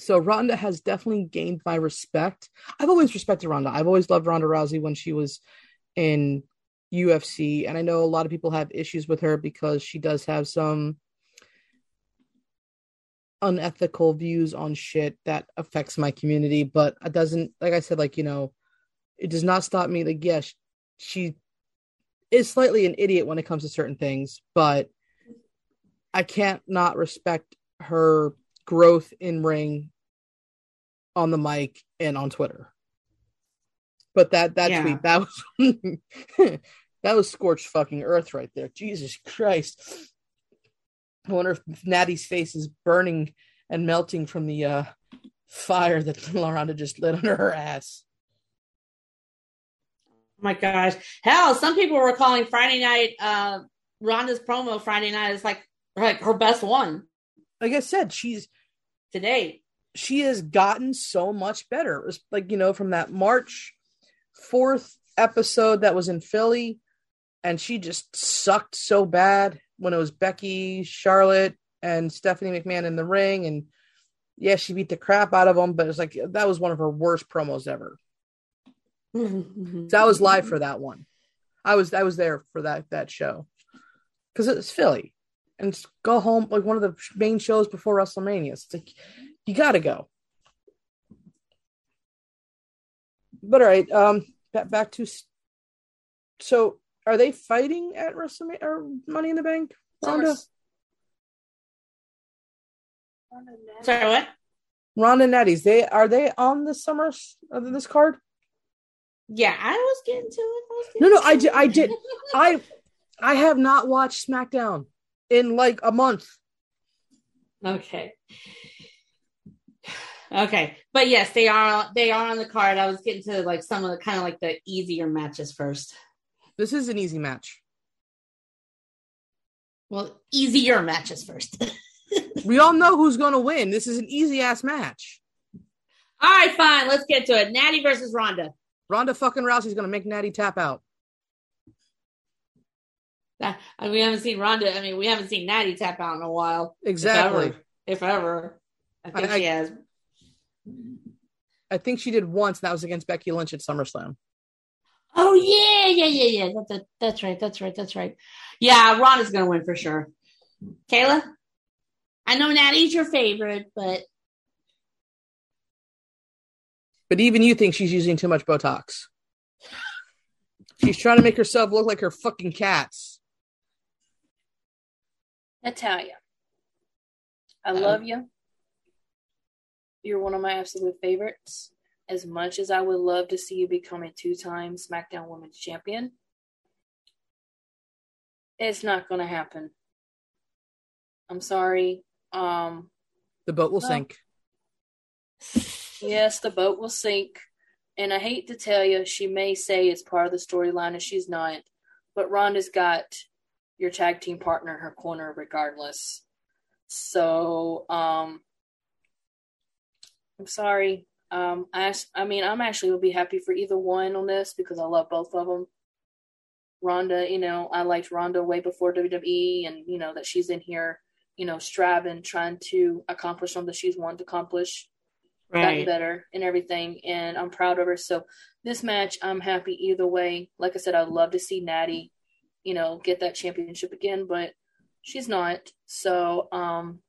So Ronda has definitely gained my respect. I've always respected Ronda. I've always loved Ronda Rousey when she was in UFC, and I know a lot of people have issues with her because she does have some unethical views on shit that affects my community, but it doesn't like I said, like, you know, it does not stop me. Like, yes, she is slightly an idiot when it comes to certain things, but I can't not respect her growth in ring on the mic and on Twitter. But that that Yeah. tweet that was that was scorched fucking earth right there. Jesus Christ. I wonder if Natty's face is burning and melting from the uh, fire that Loranda just lit under her ass. Oh my gosh. Hell, some people were calling Friday night uh Ronda's promo Friday night is like like her best one Like I said, she's today she has gotten so much better. It was like, you know, from that March 4th episode that was in Philly, and she just sucked so bad when it was Becky, Charlotte, and Stephanie McMahon in the ring. And yeah, she beat the crap out of them, but it's like that was one of her worst promos ever. So I was live for that one. I was I was there for that that show because it's Philly, and go home like one of the main shows before WrestleMania. It's like you got to go. But all right, um, back back to so are they fighting at WrestleMania or Money in the Bank? Ronda, Sorry, what? Ronda Netties, they are they on the summer of this card? Yeah, I was getting to it. Was No, getting no, I did-. I did. I I have not watched SmackDown in like a month. Okay. Okay, but yes, they are they are on the card. I was getting to like some of the kind of like the easier matches first. This is an easy match. Well, easier matches first. We all know who's going to win. This is an easy ass match. All right, fine. Let's get to it. Natty versus Ronda. Ronda fucking Rousey's going to make Natty tap out. That- I mean, we haven't seen Ronda. I mean, we haven't seen Natty tap out in a while. Exactly. If ever. If ever. I think I- she has. I think she did once. And that was against Becky Lynch at SummerSlam. Oh yeah, yeah, yeah, yeah. That, that, that's right. That's right. That's right. Yeah, Ronda's gonna win for sure. Kayla, I know Natty's your favorite, but But even you think she's using too much Botox. She's trying to make herself look like her fucking cats. Natalya, I Oh. love you. You're one of my absolute favorites. As much as I would love to see you become a two time SmackDown Women's Champion, it's not going to happen. I'm sorry. Um, The boat will sink. yes, the boat will sink. And I hate to tell you, she may say it's part of the storyline and she's not. But Ronda's got your tag team partner in her corner regardless. So, um, I'm sorry. Um, I, I mean, I'm actually would be happy for either one on this because I love both of them. Ronda, you know, I liked Ronda way before WWE, and you know that she's in here, you know, striving, trying to accomplish something she's wanted to accomplish right. better and everything, and I'm proud of her. So this match, I'm happy either way. Like I said, I'd love to see Natty, you know, get that championship again, but she's not. So, um,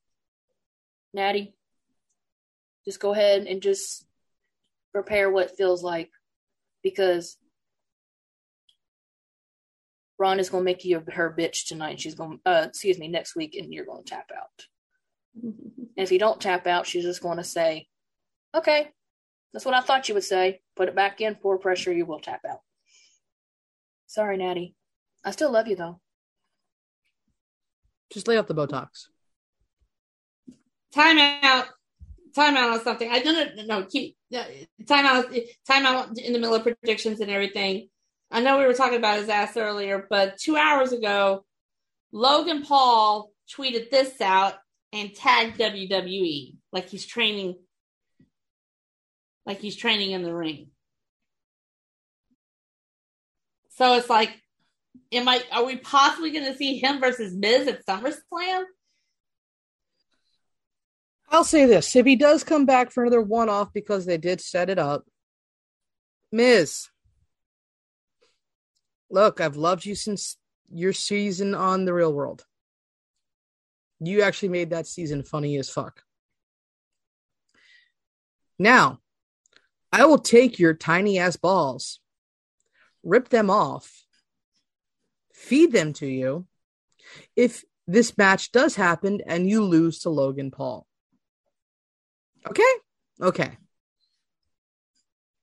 Natty, just go ahead and just prepare what feels like, because Ron is gonna make you her bitch tonight. She's gonna, uh, excuse me, next week, and you're gonna tap out. And if you don't tap out, she's just gonna say, Okay, that's what I thought you would say. Put it back in for pressure, you will tap out. Sorry, Natty. I still love you though. Just lay off the Botox. time out. Time out on something. I don't know. No, keep time out. Time out in the middle of predictions and everything. I know we were talking about his ass earlier, but two hours ago, Logan Paul tweeted this out and tagged WWE like he's training, like he's training in the ring. So it's like, am I? Are we possibly going to see him versus Miz at SummerSlam? I'll say this: if he does come back for another one-off because they did set it up, Miz, look, I've loved you since your season on the Real World. You actually made that season funny as fuck. Now, I will take your tiny ass balls, rip them off, feed them to you if this match does happen and you lose to Logan Paul. Okay. Okay.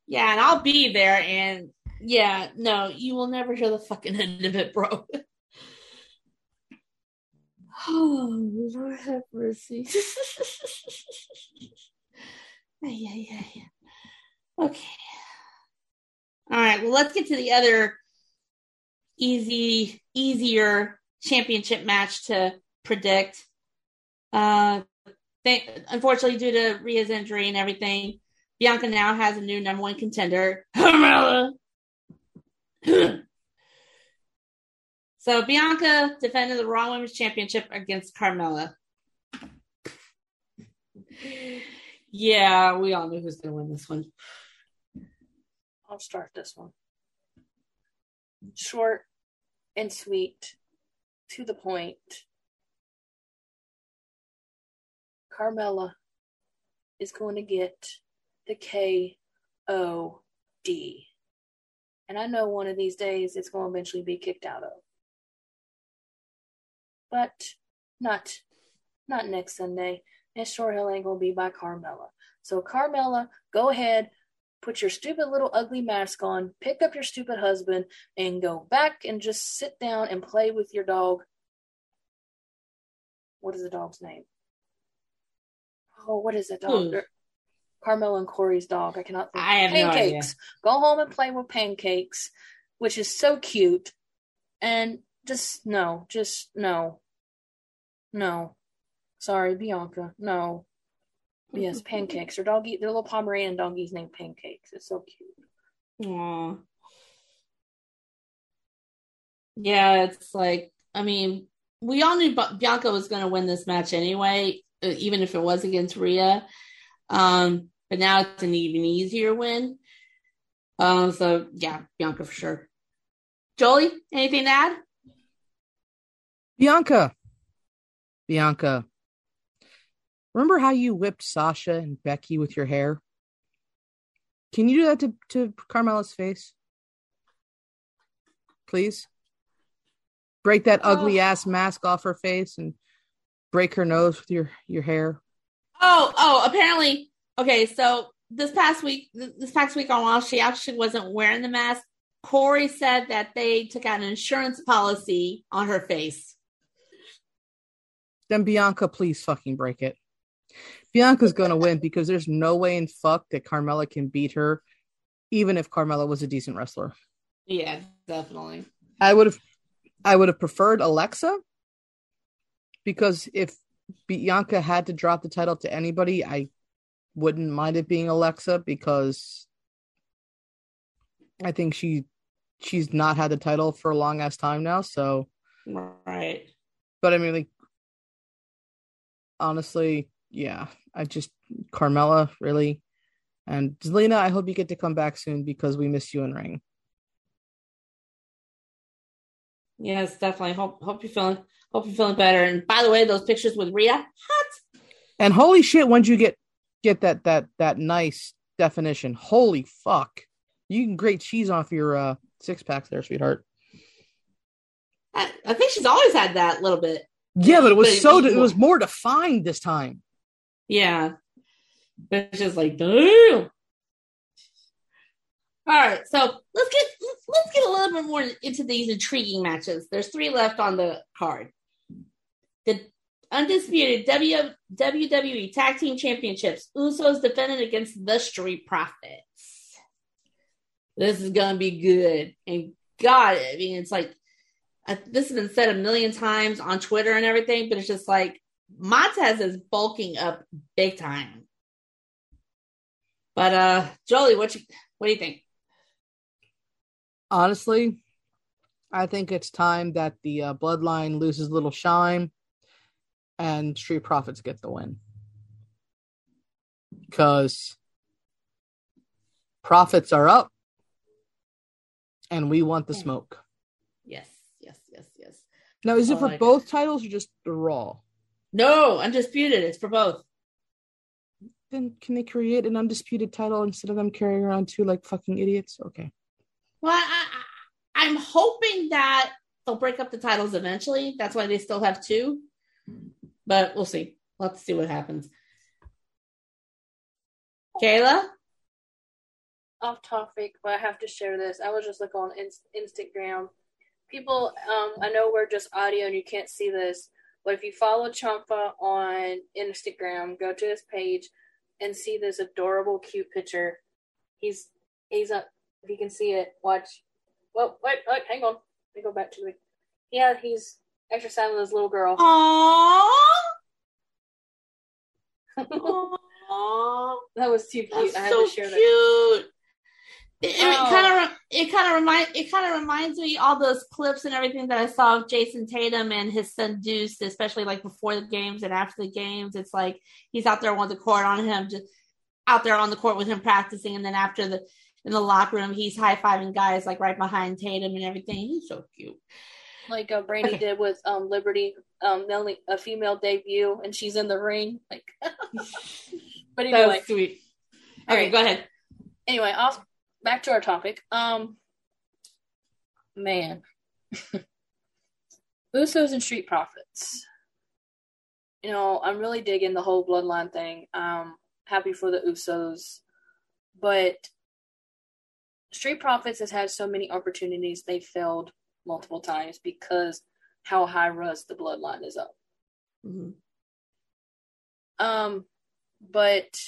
Yeah, and I'll be there. And yeah, no, you will never hear the fucking end of it, bro. oh, Lord have mercy. yeah, yeah, yeah. Okay. All right. Well, let's get to the other easy, easier championship match to predict. Uh, th- unfortunately, due to Rhea's injury and everything, Bianca now has a new number one contender, Carmella. so Bianca defended the Raw Women's Championship against Carmella. Yeah, we all knew who's going to win this one. I'll start this one. Short and sweet, to the point. Carmella is going to get the K O D. And I know one of these days it's going to eventually be kicked out of. But not not next Sunday. And Short Hill ain't gonna be by Carmella. So Carmella, go ahead, put your stupid little ugly mask on, pick up your stupid husband, and go back and just sit down and play with your dog. What is the dog's name? Oh, what is that dog? Who? Er, Carmel and Corey's dog. I cannot think. I have no pancakes. Go home and play with pancakes, which is so cute. And just no, just no. No. Sorry, Bianca. No. Yes, pancakes. Their doggy their little Pomeranian doggy's named Pancakes. It's so cute. Aw. Yeah, it's like, I mean, we all knew Bianca was going to win this match anyway, uh, even if it was against Rhea. Um, but now it's an even easier win. Um, so yeah, Bianca for sure. Jolie, anything to add? Bianca. Bianca. Remember how you whipped Sasha and Becky with your hair? Can you do that to, to Carmella's face? Please? Break that oh. ugly ass mask off her face and break her nose with your, your hair. Oh, oh, apparently. Okay, so this past week, this past week on while she actually wasn't wearing the mask. Corey said that they took out an insurance policy on her face. Then Bianca, please fucking break it. Bianca's gonna win because there's no way in fuck that Carmella can beat her, even if Carmella was a decent wrestler. Yeah, definitely. I would have, I would have preferred Alexa because if Bianca had to drop the title to anybody, I wouldn't mind it being Alexa because I think she she's not had the title for a long ass time now. So right. But I mean, like honestly, yeah, I just Carmella really, and Zelina. I hope you get to come back soon because we miss you in ring. Yes, definitely. Hope hope you're feeling hope you're feeling better. And by the way, those pictures with Rhea, hot. And holy shit, when'd you get get that that that nice definition? Holy fuck! You can grate cheese off your uh, six packs there, sweetheart. I, I think she's always had that little bit. Yeah, but it was but so it was more defined this time. Yeah, but it's just like damn. All right, so let's get let's get a little bit more into these intriguing matches. There's three left on the card. The undisputed WWE Tag Team Championships. Usos defended against the Street Profits. This is gonna be good, and God, I mean, it's like this has been said a million times on Twitter and everything, but it's just like Montez is bulking up big time. But uh Jolie, what you what do you think? Honestly, I think it's time that the uh, bloodline loses a little shine and Street Profits get the win. Because profits are up and we want the smoke. Yes, yes, yes, yes. Now, is it for both titles or just the Raw? No, undisputed. It's for both. Then can they create an undisputed title instead of them carrying around two like fucking idiots? Okay. Well, I, I, I'm hoping that they'll break up the titles eventually. That's why they still have two. But we'll see. Let's see what happens. Kayla? Off topic, but I have to share this. I was just looking on Instagram. People, um, I know we're just audio and you can't see this, but if you follow Ciampa on Instagram, go to his page and see this adorable, cute picture. He's he's up. If you can see it, watch. Well, wait, wait, hang on. Let me go back to the. Yeah, he's exercising with his little girl. Aww. Aww. that was too cute. That's I had so to share cute. that. It, oh. kind of it kind of remind it kind of reminds me all those clips and everything that I saw of Jayson Tatum and his son Deuce, especially like before the games and after the games. It's like he's out there on the court on him, just out there on the court with him practicing, and then after the in the locker room, he's high fiving guys like right behind Tatum and everything. He's so cute, like uh, Brandi did with um, Liberty, um, a female debut, and she's in the ring. Like, but anyway, sweet. Okay, okay, go ahead. Anyway, off back to our topic. Um, man, Usos and Street Profits. You know, I'm really digging the whole bloodline thing. Um, happy for the Usos, but Street Profits has had so many opportunities they failed multiple times because how high res the bloodline is up. Mm-hmm. Um, but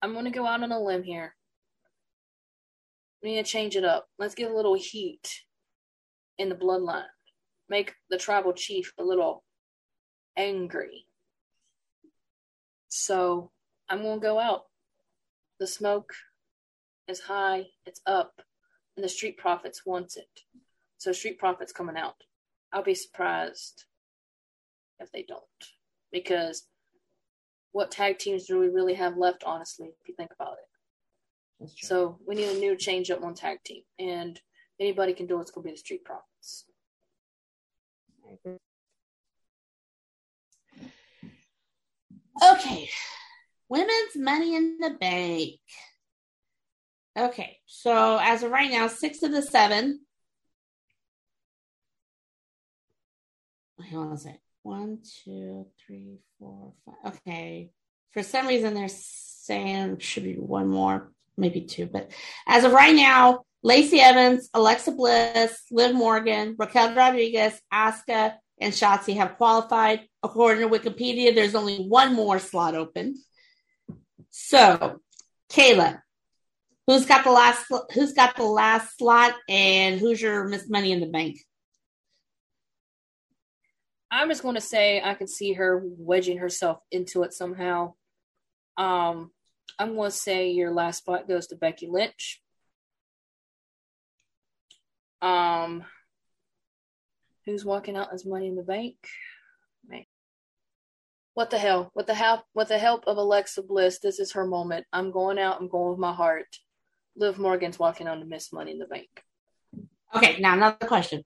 I'm gonna go out on a limb here. We need to change it up. Let's get a little heat in the bloodline. Make the tribal chief a little angry. So I'm gonna go out. The smoke is high, it's up, and the street profits wants it. So street profits coming out. I'll be surprised if they don't. Because what tag teams do we really have left, honestly, if you think about it. So we need a new change up on tag team. And anybody can do it, it's gonna be the Street Profits. Okay. Women's Money in the Bank. Okay. So as of right now, six of the seven. Hold on a second. One, two, three, four, five. Okay. For some reason, they're saying should be one more, maybe two. But as of right now, Lacey Evans, Alexa Bliss, Liv Morgan, Raquel Rodriguez, Asuka, and Shotzi have qualified. According to Wikipedia, there's only one more slot open. So, Kayla, who's got the last who's got the last slot and who's your Miss Money in the Bank? I'm just going to say I can see her wedging herself into it somehow. Um, I'm going to say your last spot goes to Becky Lynch. Um, who's walking out as Money in the Bank? What the hell? With the help, with the help of Alexa Bliss, this is her moment. I'm going out. I'm going with my heart. Liv Morgan's walking on to Miss Money in the Bank. Okay, now another question.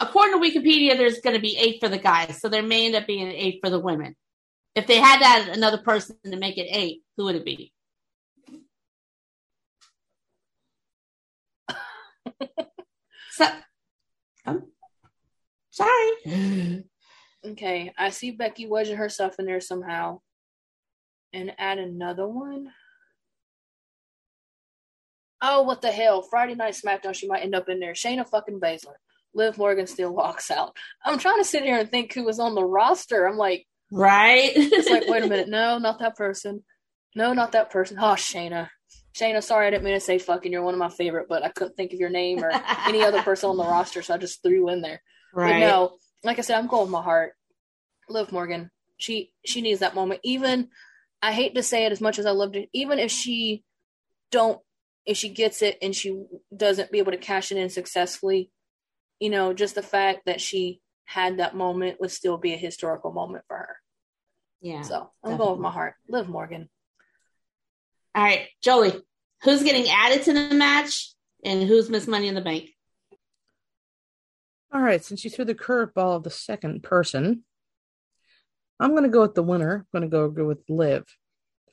According to Wikipedia, there's going to be eight for the guys, so there may end up being eight for the women. If they had to add another person to make it eight, who would it be? so, I'm sorry. Okay, I see Becky wedging herself in there somehow. And add another one. Oh, what the hell? Friday Night SmackDown, she might end up in there. Shayna fucking Baszler. Liv Morgan still walks out. I'm trying to sit here and think who was on the roster. I'm like, right? it's like, wait a minute. No, not that person. No, not that person. Oh, Shayna. Shayna, sorry, I didn't mean to say fucking. You're one of my favorite, but I couldn't think of your name or any other person on the roster, so I just threw you in there. Right. But no, like I said, I'm going with my heart. Liv Morgan. She she needs that moment. Even I hate to say it as much as I loved it, even if she don't if she gets it and she doesn't be able to cash it in successfully, you know, just the fact that she had that moment would still be a historical moment for her. Yeah. So I'm definitely. going with my heart. Liv Morgan. All right, Jolie, who's getting added to the match and who's Miss Money in the Bank? All right, since you threw the curveball of the second person, I'm going to go with the winner. I'm going to go, go with Liv.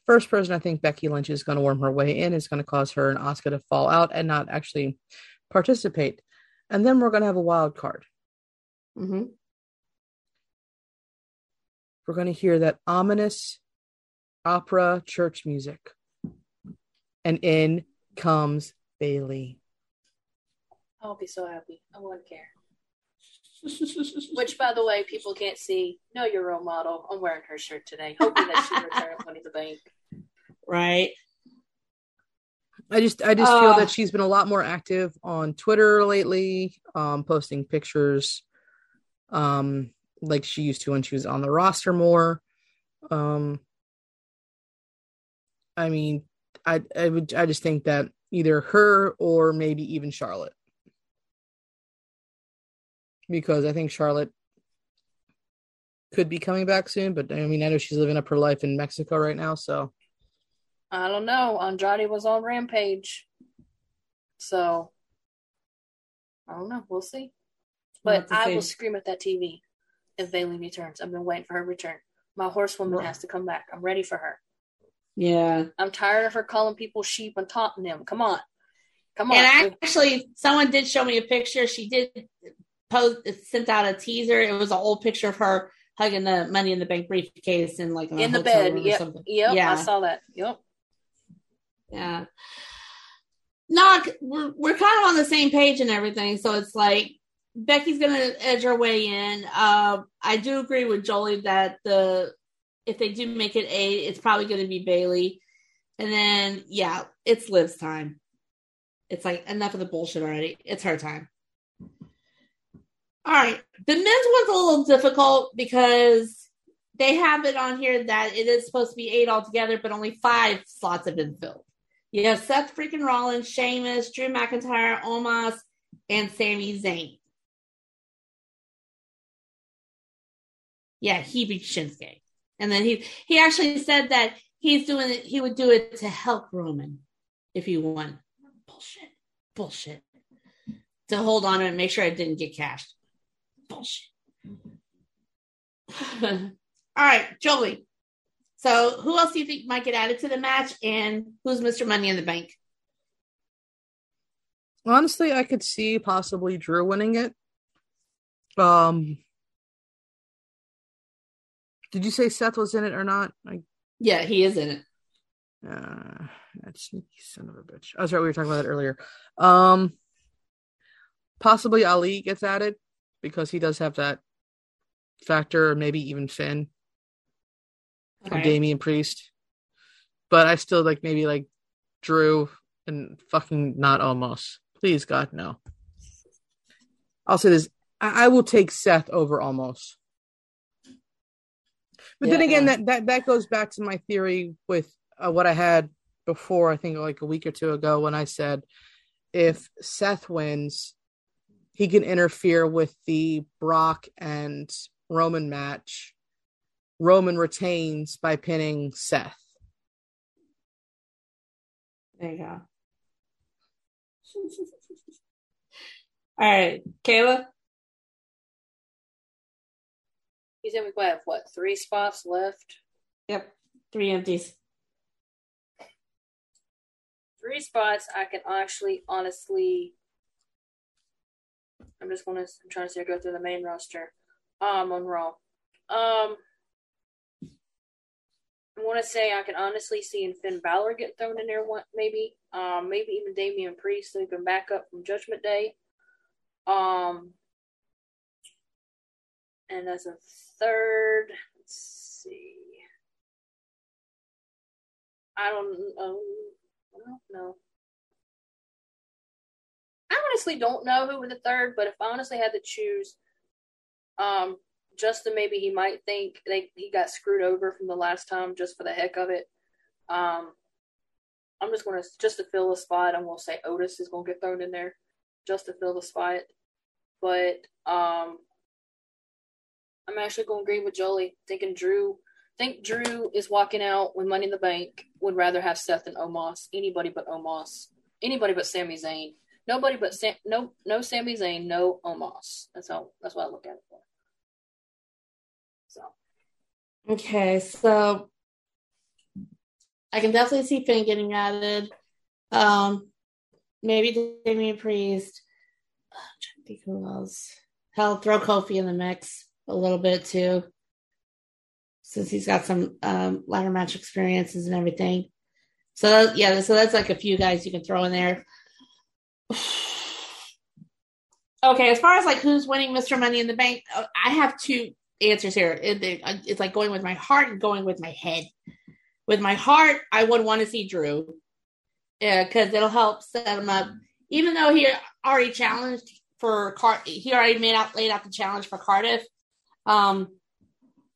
First person I think Becky Lynch is going to worm her way in is going to cause her and Asuka to fall out and not actually participate. And then we're going to have a wild card. Mm-hmm. We're going to hear that ominous opera church music. And in comes Bayley. I'll be so happy. I won't care. Which, by the way, people can't see. Know your role model. I'm wearing her shirt today, hoping that she returns Money in the Bank. Right. I just I just feel Uh. that she's been a lot more active on Twitter lately, um, posting pictures, um, like she used to when she was on the roster more. Um, I mean, I I would I just think that either her or maybe even Charlotte, because I think Charlotte could be coming back soon. But I mean, I know she's living up her life in Mexico right now, so I don't know. Andrade was on Rampage. So, I don't know. We'll see. We'll But I will scream at that TV if Bayley returns. I've been waiting for her return. My horsewoman has to come back. I'm ready for her. Yeah. I'm tired of her calling people sheep and taunting them. Come on. Come on. And actually, someone did show me a picture. She did post, sent out a teaser. It was an old picture of her hugging the Money in the Bank briefcase in like in the bed. or Yep. something. Yep. Yeah. I saw that. Yep. Yeah. No, we're we're kind of on the same page and everything. So it's like Becky's gonna edge her way in. Uh, I do agree with Jolie that the if they do make it eight, it's probably gonna be Bayley. And then yeah, it's Liv's time. It's like enough of the bullshit already. It's her time. All right. The men's one's a little difficult because they have it on here that it is supposed to be eight altogether, but only five slots have been filled. You have Seth freaking Rollins, Sheamus, Drew McIntyre, Omos, and Sami Zayn. Yeah, he beat Shinsuke. And then he he actually said that he's doing it. He would do it to help Roman if he won. Bullshit. Bullshit. To hold on to and make sure I didn't get cashed. Bullshit. All right, Jolie. So, who else do you think might get added to the match, and who's Mr. Money in the Bank? Honestly, I could see possibly Drew winning it. Um, did you say Seth was in it or not? Yeah, he is in it. uh, that sneaky son of a bitch. I was right. We were talking about that earlier. Um, possibly Ali gets added because he does have that factor, or maybe even Finn or Okay. Damian Priest. But I still like maybe like Drew and fucking not Omos. Please God, no. I'll say this. I, I will take Seth over Omos. But then Yeah. again, that, that that goes back to my theory with uh, what I had before. I think like a week or two ago when I said if Seth wins, he can interfere with the Brock and Roman match. Roman retains by pinning Seth. There you go. All right, Kayla. He said we have what three spots left? Yep, three empties. Three spots. I can actually, honestly. I'm just gonna. I'm trying to see. I go through the main roster. Um, on Raw. Um, I want to say I can honestly see Finn Balor get thrown in there. One maybe. Um, maybe even Damian Priest so he can back up from Judgment Day. Um, and as a third, let's see. I don't know. I don't know. I honestly don't know who the third, but if I honestly had to choose, um, Justin maybe he might think they he got screwed over from the last time just for the heck of it. Um, I'm just gonna just to fill the spot. I'm gonna say Otis is gonna get thrown in there just to fill the spot. But um, I'm actually gonna agree with Jolie, thinking Drew. Think Drew is walking out with Money in the Bank. Would rather have Seth than Omos. Anybody but Omos. Anybody but Sami Zayn. Nobody but Sam. No, no Sami Zayn. No Omos. That's how. That's what I look at it for. So Okay, so I can definitely see Finn getting added. Um, maybe Damian Priest. I'm trying to think who else. Hell, throw Kofi in the mix a little bit too, since he's got some um, ladder match experiences and everything. So yeah, so that's like a few guys you can throw in there. Okay, as far as like who's winning Mr. Money in the Bank, uh, I have two answers here. It- it- It's like going with my heart and going with my head. With my heart, I would want to see Drew because it'll help set him up. Even though he already challenged for Car, he already made out laid out the challenge for Cardiff. Um,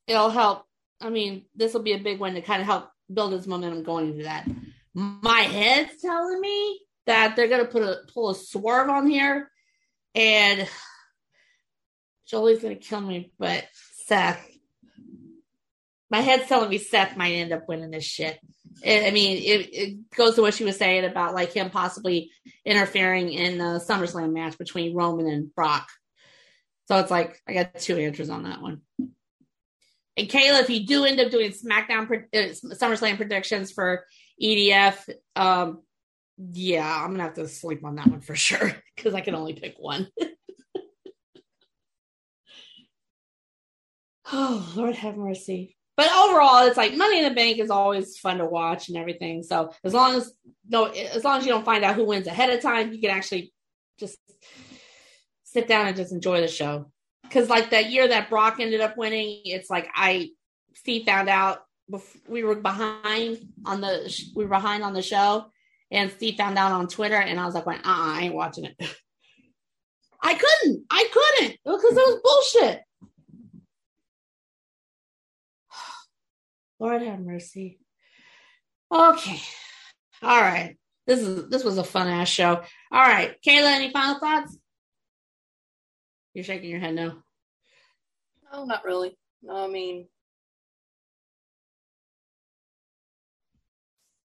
it'll help. I mean, this will be a big one to kind of help build his momentum going into that. My head's telling me that they're gonna put a pull a swerve on here, and Jolie's gonna kill me, but Seth. My head's telling me Seth might end up winning this shit. I I mean, it, it goes to what she was saying about like him possibly interfering in the SummerSlam match between Roman and Brock. So it's like I got two answers on that one. And Kayla, if you do end up doing SmackDown uh, SummerSlam predictions for EDF, um, yeah, I'm gonna have to sleep on that one for sure because I can only pick one. oh Lord have mercy. But overall, it's like Money in the Bank is always fun to watch and everything. So as long as no, as long as you don't find out who wins ahead of time, you can actually just sit down and just enjoy the show. Because like that year that Brock ended up winning, it's like I Steve found out we were behind on the we were behind on the show, and Steve found out on Twitter, and I was like, "Uh, uh I ain't watching it." I couldn't. I couldn't because it was bullshit. Lord have mercy. Okay. All right. This is this was a fun ass show. All right. Kayla, any final thoughts? You're shaking your head no. No, not really. No, I mean,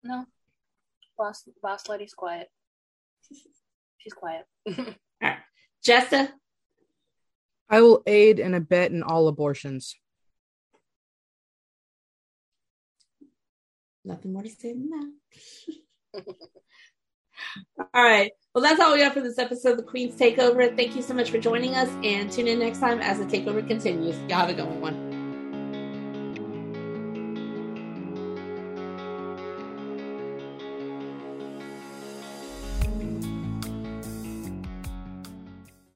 no. Boss, boss lady's quiet. She's quiet. all right, Jessa. I will aid and abet in all abortions. Nothing more to say than that. all right. Well, that's all we have for this episode of the Queen's Takeover. Thank you so much for joining us and tune in next time as the takeover continues. Y'all have a good one.